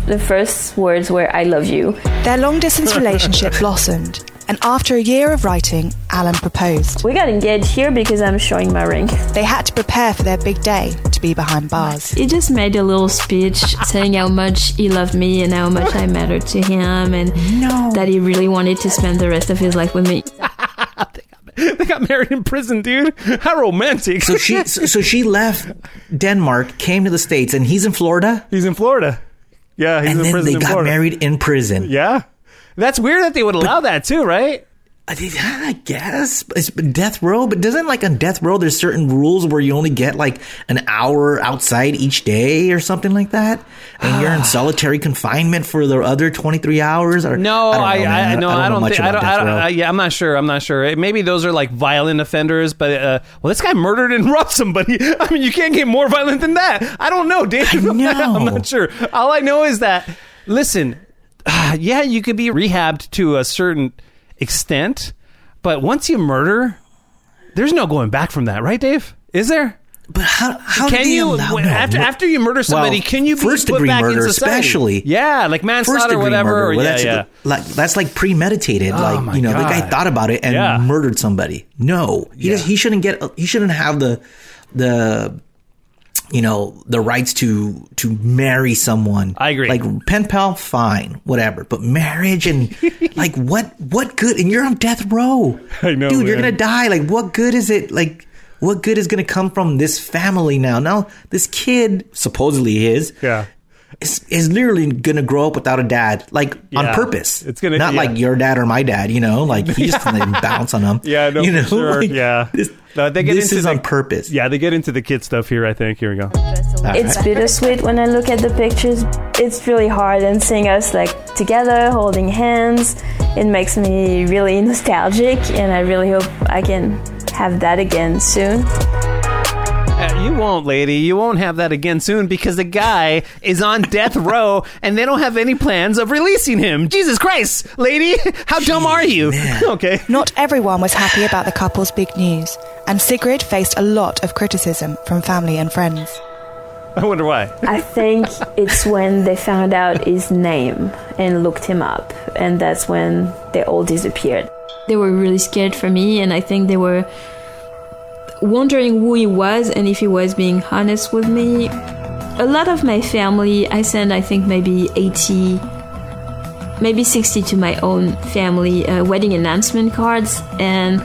The first words were, I love you. Their long distance relationship blossomed, and after a year of writing, Alan proposed. We got engaged here because I'm showing my ring. They had to prepare for their big day to be behind bars. He just made a little speech saying how much he loved me and how much I mattered to him and that he really wanted to spend the rest of his life with me. They got married in prison, dude. How romantic. So she so so she left Denmark, came to the states, and he's in Florida, he's in Florida. Yeah, he's and in then prison they in got Florida. married in prison. Yeah. That's weird that they would allow that too, right? I, I guess it's death row, but doesn't like on death row there's certain rules where you only get like an hour outside each day or something like that, and you're in solitary confinement for the other 23 hours. Or No, don't know, I, I, no, I know don't, think. I don't. I don't, I, yeah, I'm not sure. I'm not sure. Maybe those are like violent offenders, but uh, well, this guy murdered and robbed somebody. I mean, you can't get more violent than that. I don't know, Dave. I'm know. not sure. All I know is that listen, uh, yeah, you could be rehabbed to a certain extent, but once you murder, there's no going back from that, right, Dave? Is there? But how how Can you no, after after you murder somebody? Well, can you be first put degree back murder, in society? especially Yeah, like first manslaughter, degree whatever. murder? or- well, yeah, that's yeah. like that's like premeditated. Oh, like you know, the guy thought about it and Yeah. murdered somebody. No, he Yeah. he shouldn't get he shouldn't have the the you know the rights to to marry someone. I agree. Like pen pal, fine, whatever. But marriage and like what what good? And you're on death row. I know, dude. You're gonna die. Like what good is it? Like. What good is to come from this family now? Now this kid, supposedly his, Yeah. Is, is literally going to grow up without a dad, like on purpose. It's gonna- not yeah. like your dad or my dad, you know, like he's just going to bounce on him. Yeah, no, you know, sure. like, yeah. This, No, they get this into is the, on purpose. Yeah, they get into the kid stuff here. I think. Here we go. It's bittersweet when I look at the pictures. It's really hard, and seeing us like together, holding hands, it makes me really nostalgic, and I really hope I can have that again soon. Uh, you won't, lady. You won't have that again soon because the guy is on death row and they don't have any plans of releasing him. Jesus Christ, lady, how dumb are you? okay. Not everyone was happy about the couple's big news, and Sigrid faced a lot of criticism from family and friends. I wonder why. I think it's when they found out his name and looked him up, and that's when they all disappeared. They were really scared for me, and I think they were wondering who he was and if he was being honest with me. A lot of my family, I sent, I think, maybe 80, maybe 60 to my own family uh, wedding announcement cards, and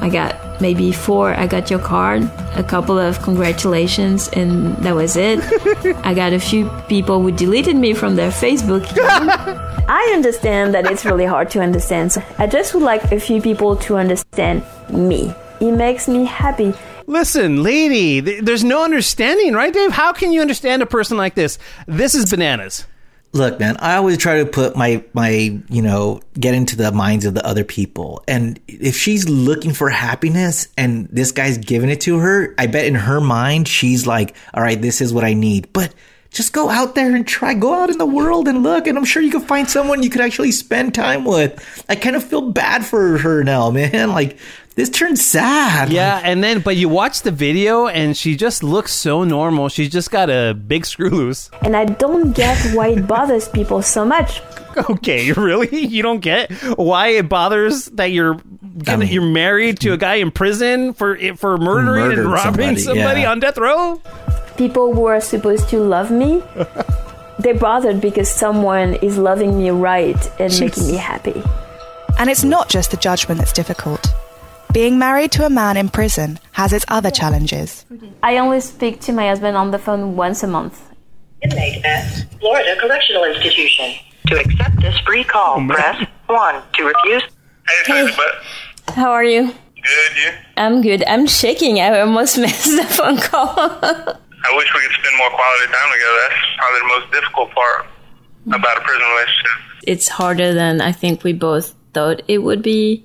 I got maybe four. I got your card, a couple of congratulations, and that was it. I got a few people who deleted me from their Facebook. I understand that it's really hard to understand. So I just would like a few people to understand me. It makes me happy. Listen, lady, th- there's no understanding, right, Dave? How can you understand a person like this? This is bananas. Look, man, I always try to put my my you know get into the minds of the other people, and if she's looking for happiness and this guy's giving it to her, I bet in her mind she's like, all right, this is what I need, but. Just go out there and try. Go out in the world and look, and I'm sure you can find someone you could actually spend time with. I kind of feel bad for her now, man. Like this turned sad. Yeah, and then, but you watch the video and she just looks so normal. She's just got a big screw loose. And I don't get why it bothers people so much. Okay, really? You don't get why it bothers that you're gonna, mean- you're married to a guy in prison for eh, for murdering and robbing somebody, somebody, yeah. on death row? people who are supposed to love me they're bothered because someone is loving me right and making me happy And it's not just the judgment that's difficult. Being married to a man in prison has its other challenges. i only speak to my husband on the phone once a month Inmate at Florida Correctional Institution. To accept this free call, oh, press 1. To refuse, Hey, but how are you good, you. i'm good i'm shaking i almost missed the phone call I wish we could spend more quality time together. That's probably the most difficult part about a prison relationship. it's harder than i think we both thought it would be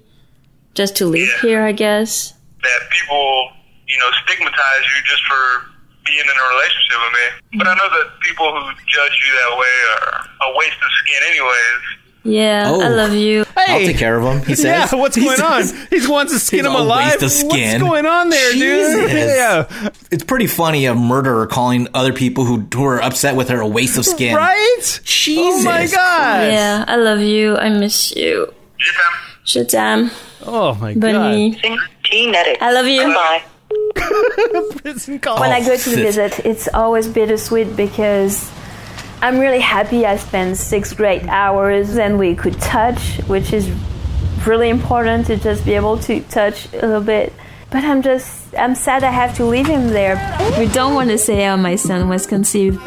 just to live here i guess That people, you know, stigmatize you just for being in a relationship with me. But I know that people who judge you that way are a waste of skin, anyways. yeah Oh. i love you I'll take care of him. He says. Yeah, what's going on? says- He wants to skin him all alive. waste of skin. What's going on there, dude? Yeah, It's pretty funny a murderer calling other people who, who are upset with her a waste of skin. right? Jesus. Oh my god! yeah i love you i miss you Your time. je t'aime Oh my god! bonne nuit i love you Goodbye. Prison call. when I go to Oh, visit, it's always bittersweet because I'm really happy I spent six great hours and we could touch, which is really important to just be able to touch a little bit. But I'm just, I'm sad I have to leave him there. We don't want to say how my son was conceived.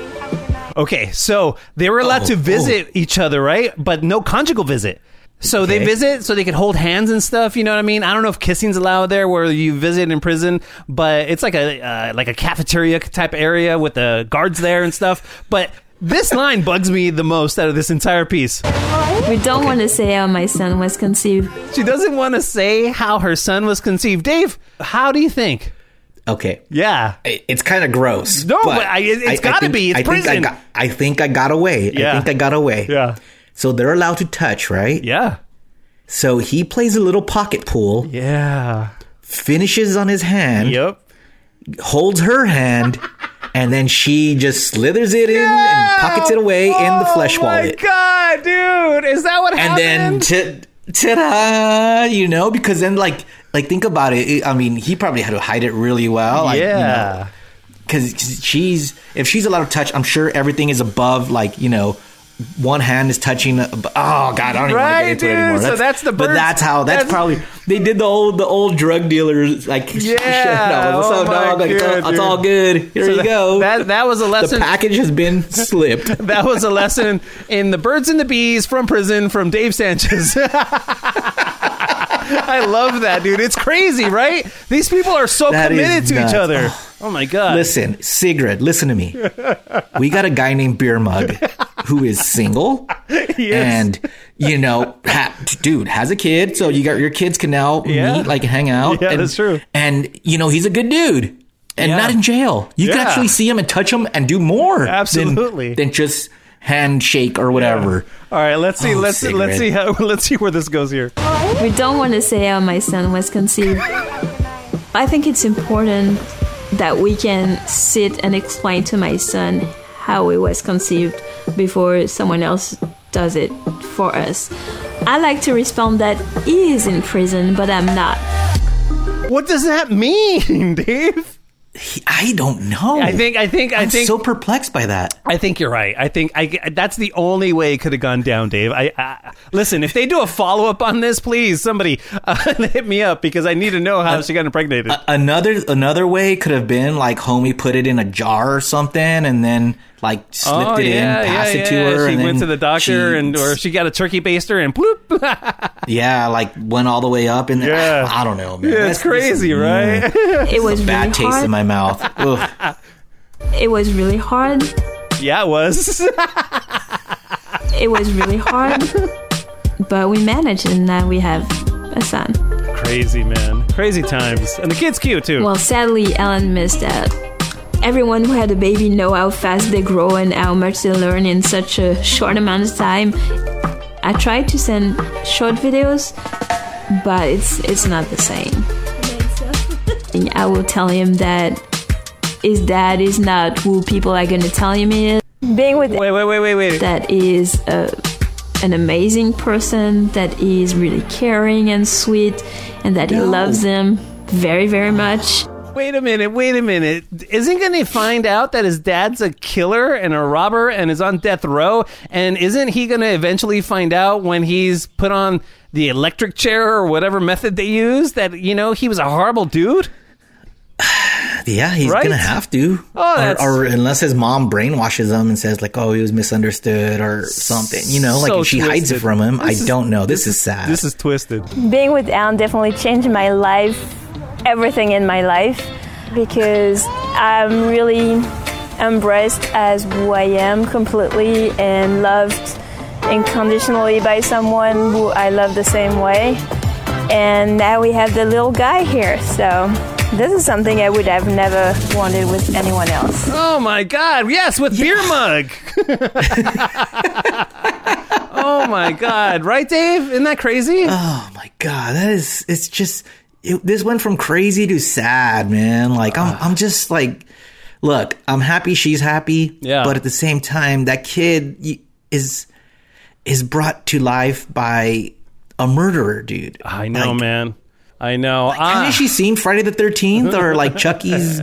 Okay, so they were allowed Oh, to oh. visit each other, right? But no conjugal visit. So they visit so they could hold hands and stuff. You know what I mean? I don't know if kissing's allowed there where you visit in prison, but it's like a uh, like a cafeteria type area with the guards there and stuff. But this line bugs me the most out of this entire piece. We don't want to say how my son was conceived. She doesn't want to say how her son was conceived. Dave, how do you think? Okay. Yeah. It's kind of gross. No, but I- it- it's gotta be. It's I think I got, I think I got away. Yeah. I think I got away. Yeah. So they're allowed to touch, right? Yeah. So he plays a little pocket pool, Yeah. finishes on his hand, Yep. holds her hand, and then she just slithers it in and pockets it away in the flesh wallet. oh my god, dude! Is that what happened? and then ta- ta-da, you know, because then like like think about it. it- I mean, he probably had to hide it really well. Like, yeah. because she's if she's allowed to touch, I'm sure everything is above like you know. One hand is touching. Uh, oh God, I don't even Right, want to get into it dude. anymore. So that's the but that's how. That's, that's- probably they did the old the old drug dealers like Yeah. no, what's Oh up, dog? Like, it's, all, it's all good. Here So you that- go. That that was a lesson. the package has been slipped. that was a lesson in the birds and the bees from prison from Dave Sanchez. I love that, dude. It's crazy, right? These people are so That committed to nuts. each other. Oh my god. Listen, Sigrid, listen to me. We got a guy named Beer Mug who is single and you know, ha- dude has a kid, so you got your kids can now Yeah. meet, like hang out. Yeah, and, that's true. And you know, he's a good dude and Yeah. not in jail. You can actually see him and touch him and do more, than- Absolutely. than, just handshake or whatever. All right, let's see. Oh, let's Sigrid. let's see how let's see where this goes here. We don't want to say how my son was conceived. I think it's important that we can sit and explain to my son how he was conceived before someone else does it for us. I like to respond that he is in prison, but I'm not. What does that mean, Dave? I don't know. I think I think I think I'm think so perplexed by that. I think you're right. I think I that's the only way it could have gone down, Dave. I, I listen. If they do a follow up on this, please somebody uh, hit me up because I need to know how she got impregnated. Another another way could have been like homie put it in a jar or something and then like slipped oh it yeah, in, passed yeah, it to yeah. her. She and went to the doctor she- and or she got a turkey baster and bloop. yeah, like went all the way up and Yeah. I don't know, man. yeah, That's- it's crazy, this is- right? mm, It was bad really taste hard. in my mouth. It was really hard. yeah, it was. It was really hard. but we managed and now we have a son. crazy man, crazy times, and the kid's cute too. Well, sadly, Ellen missed out. Everyone who had a baby know how fast they grow and how much they learn in such a short amount of time. I try to send short videos, but it's it's not the same. And I will tell him that his dad is not who people are gonna tell him he is. Being with wait, wait, wait, wait, wait. that is a, an amazing person, that is really caring and sweet, and that he loves him very, very much. Wait a minute, wait a minute. Isn't he going to find out that his dad's a killer and a robber and is on death row? And isn't he going to eventually find out when he's put on the electric chair or whatever method they use that, you know, he was a horrible dude? Yeah, he's Right? gonna have to. Oh, or, or unless his mom brainwashes him and says like, "Oh, he was misunderstood" or something. You know, like So if she hides it from him. I is- don't know. This, is sad. This is twisted. being with Alan definitely changed my life, everything in my life, because I'm really embraced as who I am completely and loved unconditionally by someone who I love the same way. And now we have the little guy here, so this is something I would have never wanted with anyone else. Oh my God! Yes, with beer mug. oh my God! Right, Dave? Isn't that crazy? Oh my god, that is it's just it, this went from crazy to sad, man. Like I'm I'm just like look, I'm happy she's happy, Yeah. but at the same time that kid is is brought to life by a murderer, dude. I know, Like, man. I know. Ah. Hasn't she seen Friday the 13th or like Chucky's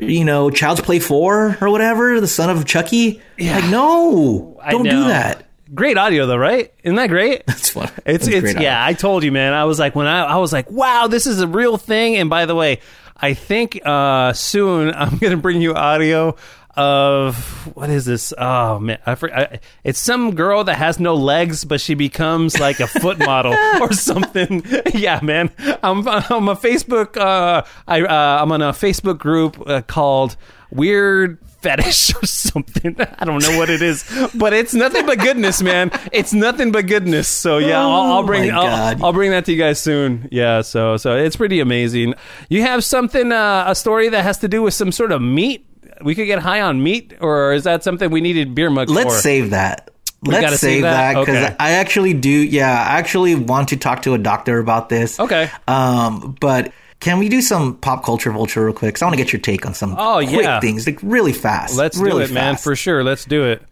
you know, Child's Play 4 or whatever, the son of Chucky? Like no. Don't do that. Great audio, though, right? Isn't that great? That's fun. It's That's it's yeah. I told you, man. I was like when I I was like, wow, this is a real thing. And by the way, I think uh, soon I'm gonna bring you audio of what is this? Oh man, I, I it's some girl that has no legs, but she becomes like a foot model or something. yeah, man. I'm I'm a Facebook. Uh, I uh, I'm on a Facebook group uh, called Weird fetish or something. I don't know what it is, but it's nothing but goodness, man. It's nothing but goodness. So yeah, I'll, I'll bring my I'll, I'll bring that to you guys soon. Yeah, so so it's pretty amazing. You have something uh, a story that has to do with some sort of meat. We could get high on meat, or is that something we needed beer mug Let's for? save that. gotta Let's save that because Okay. I actually do. Yeah, I actually want to talk to a doctor about this. Okay. Um, but can we do some pop culture vulture real quick? 'Cause I want to get your take on some Oh, quick yeah. things, like really fast. Let's really do really it, man, for sure. Let's do it.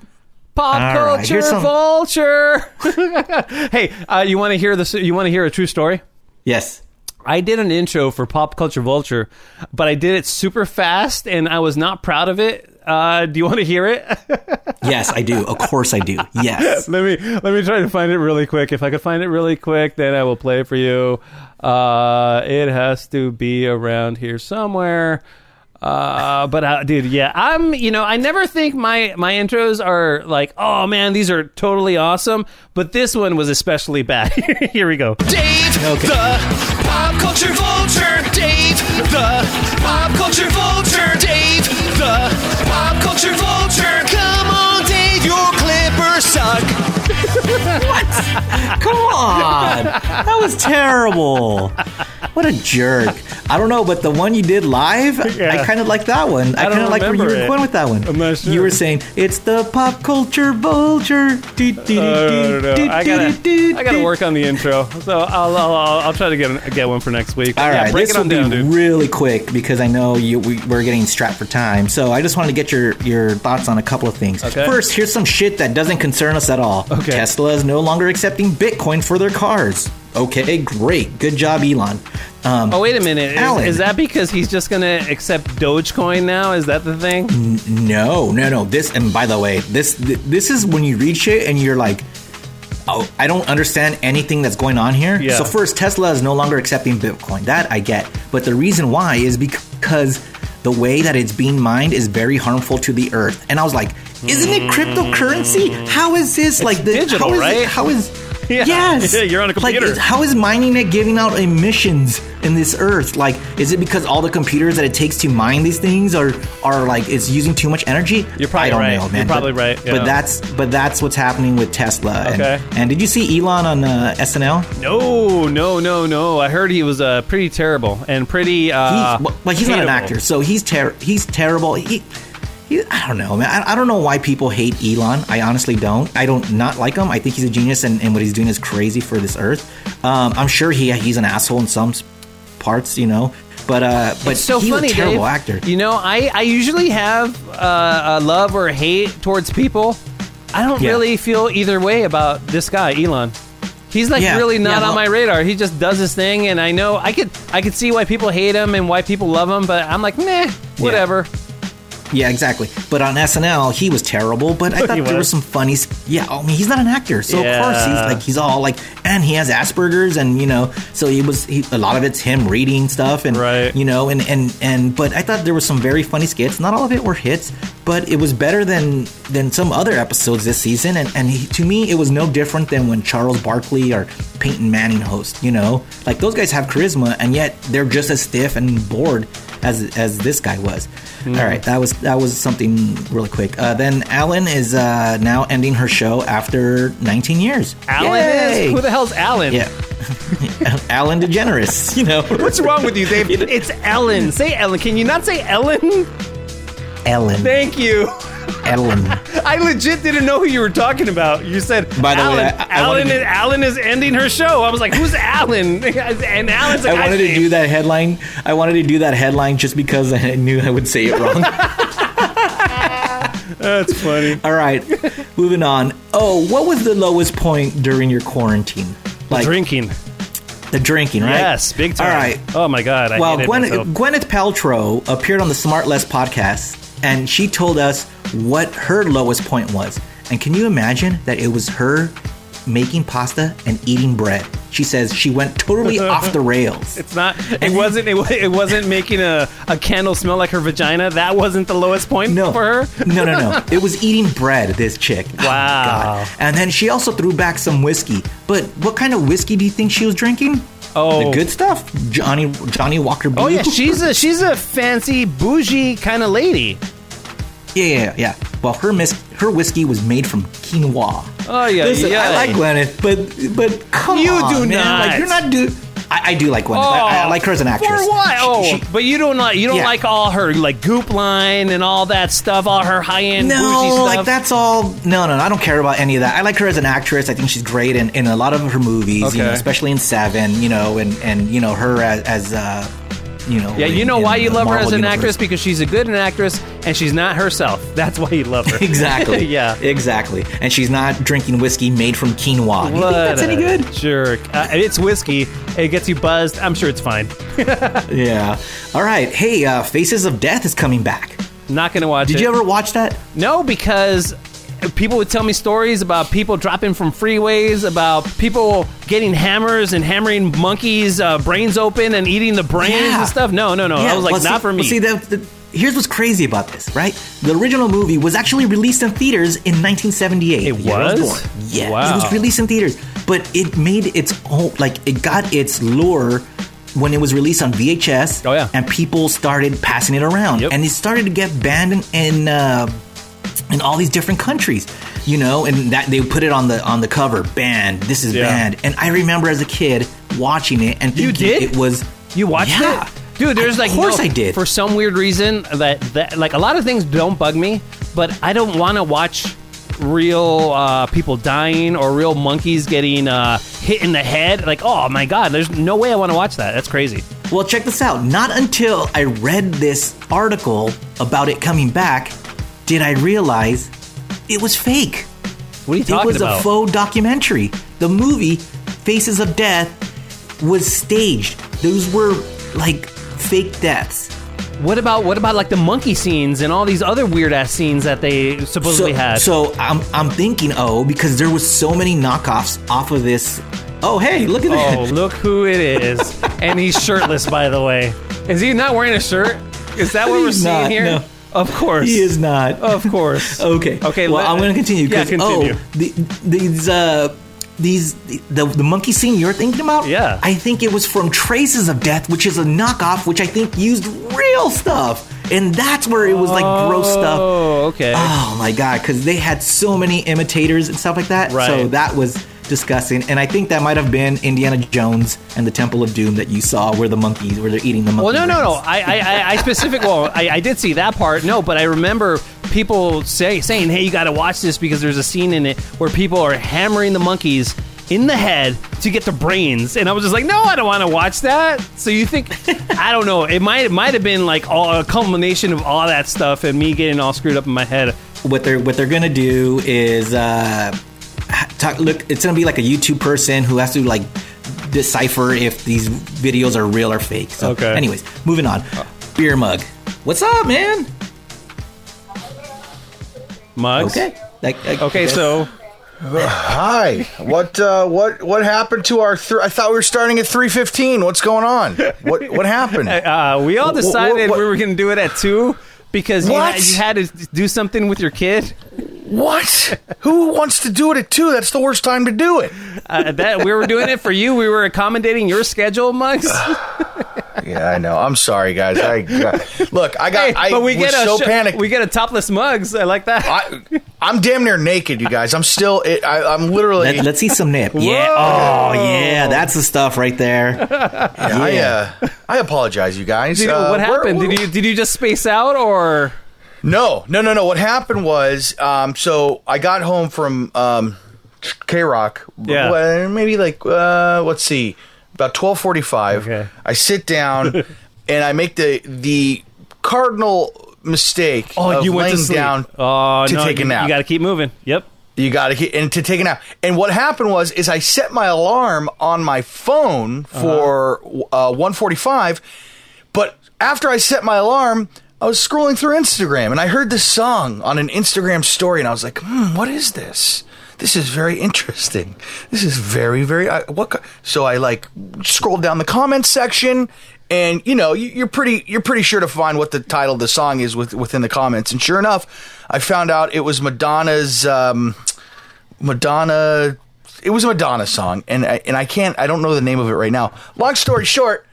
Pop All right, culture here's some- vulture. hey, uh, you want to hear this? You want to hear a true story? Yes. I did an intro for Pop Culture Vulture, but I did it super fast, and I was not proud of it. Uh, do you want to hear it? Yes, I do. Of course, I do. Yes. let me let me try to find it really quick. If I could find it really quick, then I will play it for you. Uh, it has to be around here somewhere. Uh, but uh, dude, yeah, I'm. You know, I never think my my intros are like, oh man, these are totally awesome. But this one was especially bad. here we go. Dave, the pop culture vulture. Dave, the pop culture vulture. Dave, the pop culture vulture. Come on, Dave, your clippers suck. Come on. That was terrible. What a jerk. I don't know, but the one you did live, Yeah. I kind of like that one. I, I kind of like where you were going with that one. I'm not sure. You were saying, it's the pop culture vulture. Do, do, do, Uh, no, I gotta, I gotta work on the intro. So I'll, I'll, I'll, I'll try to get get one for next week. All yeah, right, this will down, be dude. really quick because I know you, we, we're getting strapped for time. So I just wanted to get your, your thoughts on a couple of things. Okay. First, here's some shit that doesn't concern us at all. Okay. Tesla is no longer accepting Bitcoin for their cars. Okay, great. Good job, Elon. Um, Oh wait a minute! Is, Alan. is that because he's just gonna accept Dogecoin now? Is that the thing? No, no, no. This and by the way, this th- this is when you read shit and you're like, oh, I don't understand anything that's going on here. Yeah. So first, Tesla is no longer accepting Bitcoin. That I get, but the reason why is because the way that it's being mined is very harmful to the earth. And I was like, isn't it cryptocurrency? How is this like the digital, how is right? It, how is Yeah. Yes, Yeah, you're on a computer. Like, how is mining it giving out emissions in this earth? Like, is it because all the computers that it takes to mine these things are are like it's using too much energy? You're probably I don't right. know, man. You're probably But- right, yeah. But that's but that's what's happening with Tesla. And- Okay. And, did you see Elon on uh, SNL? No, no, no, no. I heard he was uh, pretty terrible and pretty. Uh, he's, well, he's not an actor, so he's ter- he's terrible. He, he, I don't know, man. I, I don't know why people hate Elon. I honestly don't. I don't not like him. I think he's a genius, and, and what he's doing is crazy for this earth. Um, I'm sure he he's an asshole in some parts, you know. But uh, but It's so he's funny, a terrible Dave. actor. You know, I, I usually have uh, a love or hate towards people. I don't Yeah. really feel either way about this guy, Elon. He's like Yeah, really not yeah, on my radar. He just does his thing, and I know I could I could see why people hate him and why people love him, but I'm like, meh, whatever. Yeah, exactly. But on SNL, he was terrible. But I thought He there were was? some funny. Yeah, oh, I mean, he's not an actor, so of course he's like he's all like, and he has Asperger's, and you know, so he was he, a lot of it's him reading stuff, and Right. you know, and and and. But I thought there was some very funny skits. Not all of it were hits, but it was better than than some other episodes this season. And and he, to me, it was no different than when Charles Barkley or Peyton Manning host. You know, like those guys have charisma, and yet they're just as stiff and bored as as this guy was. Hmm. All right, that was that was something really quick. Uh, then Alan is uh, now ending her show after 19 years. Alan Yay! is who the hell's Alan? Yeah, Alan DeGeneres. You know What's wrong with you, Dave? It's Ellen. Say Ellen. Can you not say Ellen? Ellen. Thank you. I legit didn't know who you were talking about. You said By the way, Alan. I- I Alan, wanted is, Alan is ending her show. I was like, who's Alan? and Alan's a I wanted to do that headline. I wanted to do that headline just because I knew I would say it wrong. That's funny. All right, moving on. Oh, what was the lowest point during your quarantine? Like Drinking. the drinking, right? Yes, big time. All right. Oh my god. I well, hated myself. Gwyneth Paltrow appeared on the SmartLess podcast, and she told us what her lowest point was. And can you imagine that it was her making pasta and eating bread? She says she went totally off the rails. It's not. It wasn't. It, it wasn't making a, a candle smell like her vagina. That wasn't the lowest point No, for her. no, no, no. It was eating bread. This chick. Oh, Wow. God. And then she also threw back some whiskey. But what kind of whiskey do you think she was drinking? Oh, The good stuff. Johnny Johnnie Walker Blue. Oh yeah, she's a she's a fancy bougie kind of lady. Yeah, yeah, yeah. Well, her mis- her whiskey was made from quinoa. Oh yeah, Listen, yeah. I like Gwyneth, but but come You on, do man. not. Like you're not do. I, I do like Gwyneth. I, I like her as an actress. For? She- Oh, she- but you don't like you don't Yeah. like all her like goop line and all that stuff, all her high end bougie no, stuff. like that's all. No, no, no, I don't care about any of that. I like her as an actress. I think she's great in, in a lot of her movies, you know, Okay. especially in Seven, you know, and and you know her as, as uh, you know. Yeah, you know in why you love her Marvel as an universe. actress because she's a good an actress and she's not herself. That's why you love her. Exactly. yeah. Exactly. And she's not drinking whiskey made from quinoa. What that's any good? Jerk. Uh, it's whiskey. It gets you buzzed. I'm sure it's fine. Yeah. All right. Hey, uh, Faces of Death is coming back. Not gonna watch it. Did you ever watch that? No, because people would tell me stories about people dropping from freeways, about people getting hammers and hammering monkeys' uh, brains open and eating the brains Yeah. and stuff. No, no, no. I was like, well, not see- for me. well, see, that, the, here's what's crazy about this, right? The original movie was actually released in theaters in 1978. It The year I was? Yeah, Wow. it was released in theaters, but it made its own, like, it got its lure when it was released on VHS. Oh, yeah. and people started passing it around, Yep. and it started to get banned in. in uh, in all these different countries, you know, and that they put it on the on the cover, banned. This is Yeah. banned, and I remember as a kid watching it and You thinking did? it was. You watched yeah. it? Dude, there's Of like course no- I did. For some weird reason that that like a lot of things don't bug me, but I don't want to watch real uh, people dying or real monkeys getting uh, hit in the head. Like, oh my god, there's no way I want to watch that. That's crazy. Well, check this out. Not until I read this article about it coming back did I realize it was fake. What are you think? It was about? a faux documentary. The movie Faces of Death was staged. Those were like fake deaths. what about what about like the monkey scenes and all these other weird ass scenes that they supposedly so, had? So I'm I'm thinking, oh, because there was so many knockoffs off of this. Oh, hey, look at this. oh, look who it is, and he's shirtless, by the way. Is he not wearing a shirt? Is that what we're seeing not, here? no. Of course, He is not. Of course. Okay. Okay, Well, I'm going to continue. Yeah, continue. Oh, the, these uh, these the the monkey scene you're thinking about. Yeah. I think it was from Traces of Death, which is a knockoff, which I think used real stuff, and that's where it was like gross stuff. Oh, okay. Oh my god, because they had so many imitators and stuff like that. Right. So that was disgusting, and I think that might have been Indiana Jones and the Temple of Doom that you saw, where the monkeys, where they're eating the monkeys. Well, no, no, no. I, I, I, I specific. Well, I, I did see that part. No, but I remember people say saying, "Hey, you got to watch this because there's a scene in it where people are hammering the monkeys in the head to get the brains." And I was just like, "No, I don't want to watch that." So you think? I don't know. It might it might have been like all a culmination of all that stuff and me getting all screwed up in my head. what they're what they're gonna do is uh talk, look it's gonna be like a youtube person who has to like decipher if these videos are real or fake so Okay. anyways moving on beer mug what's up man Mugs. okay like, like- Okay, so Hi. What uh, what what happened to our? Th- I thought we were starting at three fifteen. What's going on? What what happened? uh, we all Wh- wh- decided what- we were going to do it at two because you had, you had to do something with your kid. What? Who wants to do it at two? That's the worst time to do it. Uh, that we were doing it for you. We were accommodating your schedule, Mugs. Yeah, I know. I'm sorry, guys. I got, look. I got. Hey, I but we was get a so sh- panicked. We get a topless Mugs. I like that. I, I'm damn near naked, you guys. I'm still. It, I, I'm literally. let, us see some nip yeah oh yeah that's the stuff right there Yeah, I, uh, I apologize, you guys. Did- Uh, what we're- happened? we're- Did you did you just space out or? No, no, no, no. What happened was, um, so I got home from um, KROQ. Yeah. maybe like uh, let's see, about twelve forty-five. Okay. I sit down and I make the the cardinal mistake Oh, of you went to sleep. down oh to no! take a you, nap. You got to keep moving. Yep. You got to keep and to take a nap. And what happened was is I set my alarm on my phone for uh, 145, but after I set my alarm, I was scrolling through Instagram and I heard this song on an Instagram story and I was like, "Hmm, what is this?" This is very interesting. This is very, very. What? co-" So I like scrolled down the comments section, and you know, you, you're pretty, you're pretty sure to find what the title of the song is with, within the comments. And sure enough, I found out it was Madonna's. Um, Madonna. It was a Madonna song, and I, and I can't. I don't know the name of it right now. Long story short,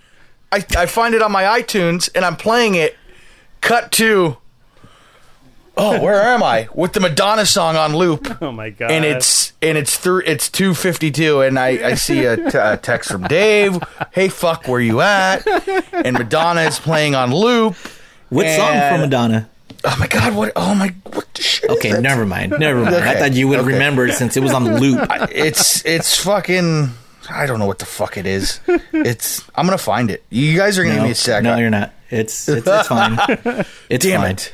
I, I find it on my iTunes, and I'm playing it. Cut to. Oh, where am I? With the Madonna song on loop, Oh my god! and it's and it's through it's two fifty two, and I I see a, t- a text from Dave. Hey, fuck, where you at? And Madonna is playing on loop. what song from madonna Oh my god! What? Oh my! What the shit? okay that? never mind never mind i thought you would okay. remember it since it was on loop it's it's fucking I don't know what the fuck it is. it's. I'm gonna find it. You guys are gonna give me a sec. No, you're not. It's it's, it's fine. It's Damn fine. it.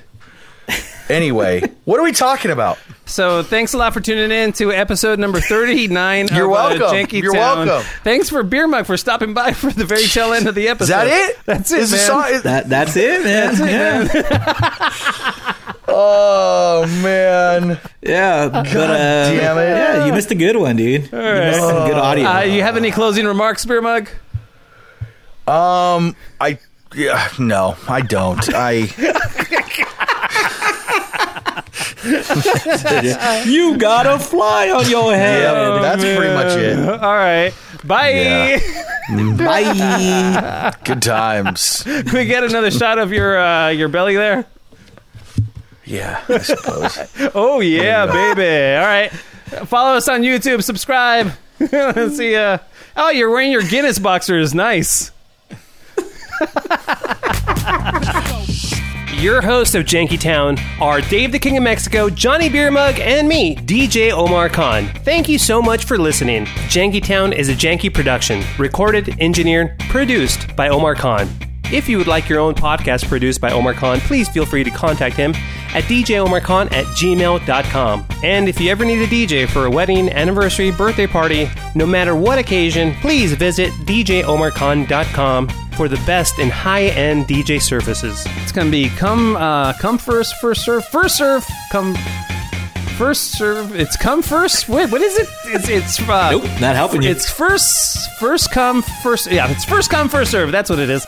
Anyway, what are we talking about? So thanks a lot for tuning in to episode number 39 You're of welcome. Uh, Janky You're Town. welcome. Thanks for Beer Mug for stopping by for the very tail end of the episode. Is that it? That's it, Is man. song- is- That that's it, man. yeah. Oh man. Yeah, but uh, damn it. yeah, you missed a good one, dude. You missed some good audio. Uh, you have any closing remarks, Beer Mug? Um, I yeah, no, I don't. I you got a fly on your head. yeah, that's pretty much it. All right. Bye. Yeah. Bye. Good times. Can we get another shot of your uh, your belly there? Yeah, I suppose. Oh yeah, baby. All right. Follow us on YouTube. Subscribe. Let's see. Uh, oh, you're wearing your Guinness boxers. Nice. Your hosts of Janky Town are Dave the King of Mexico, Johnny Beer Mug, and me, DJ Omar Khan. Thank you so much for listening. Janky Town is a janky production, recorded, engineered, produced by Omar Khan. If you would like your own podcast produced by Omar Khan, please feel free to contact him at djomarkhan at gmail.com. And if you ever need a DJ for a wedding, anniversary, birthday party, no matter what occasion, please visit djomarkhan.com for the best in high-end DJ services. It's gonna be come uh, come first, first serve, first serve, come first serve. It's come first. Wait, what is it? It's it's uh, Nope, not helping you. It's first first come first. Yeah, it's first come first serve. That's what it is.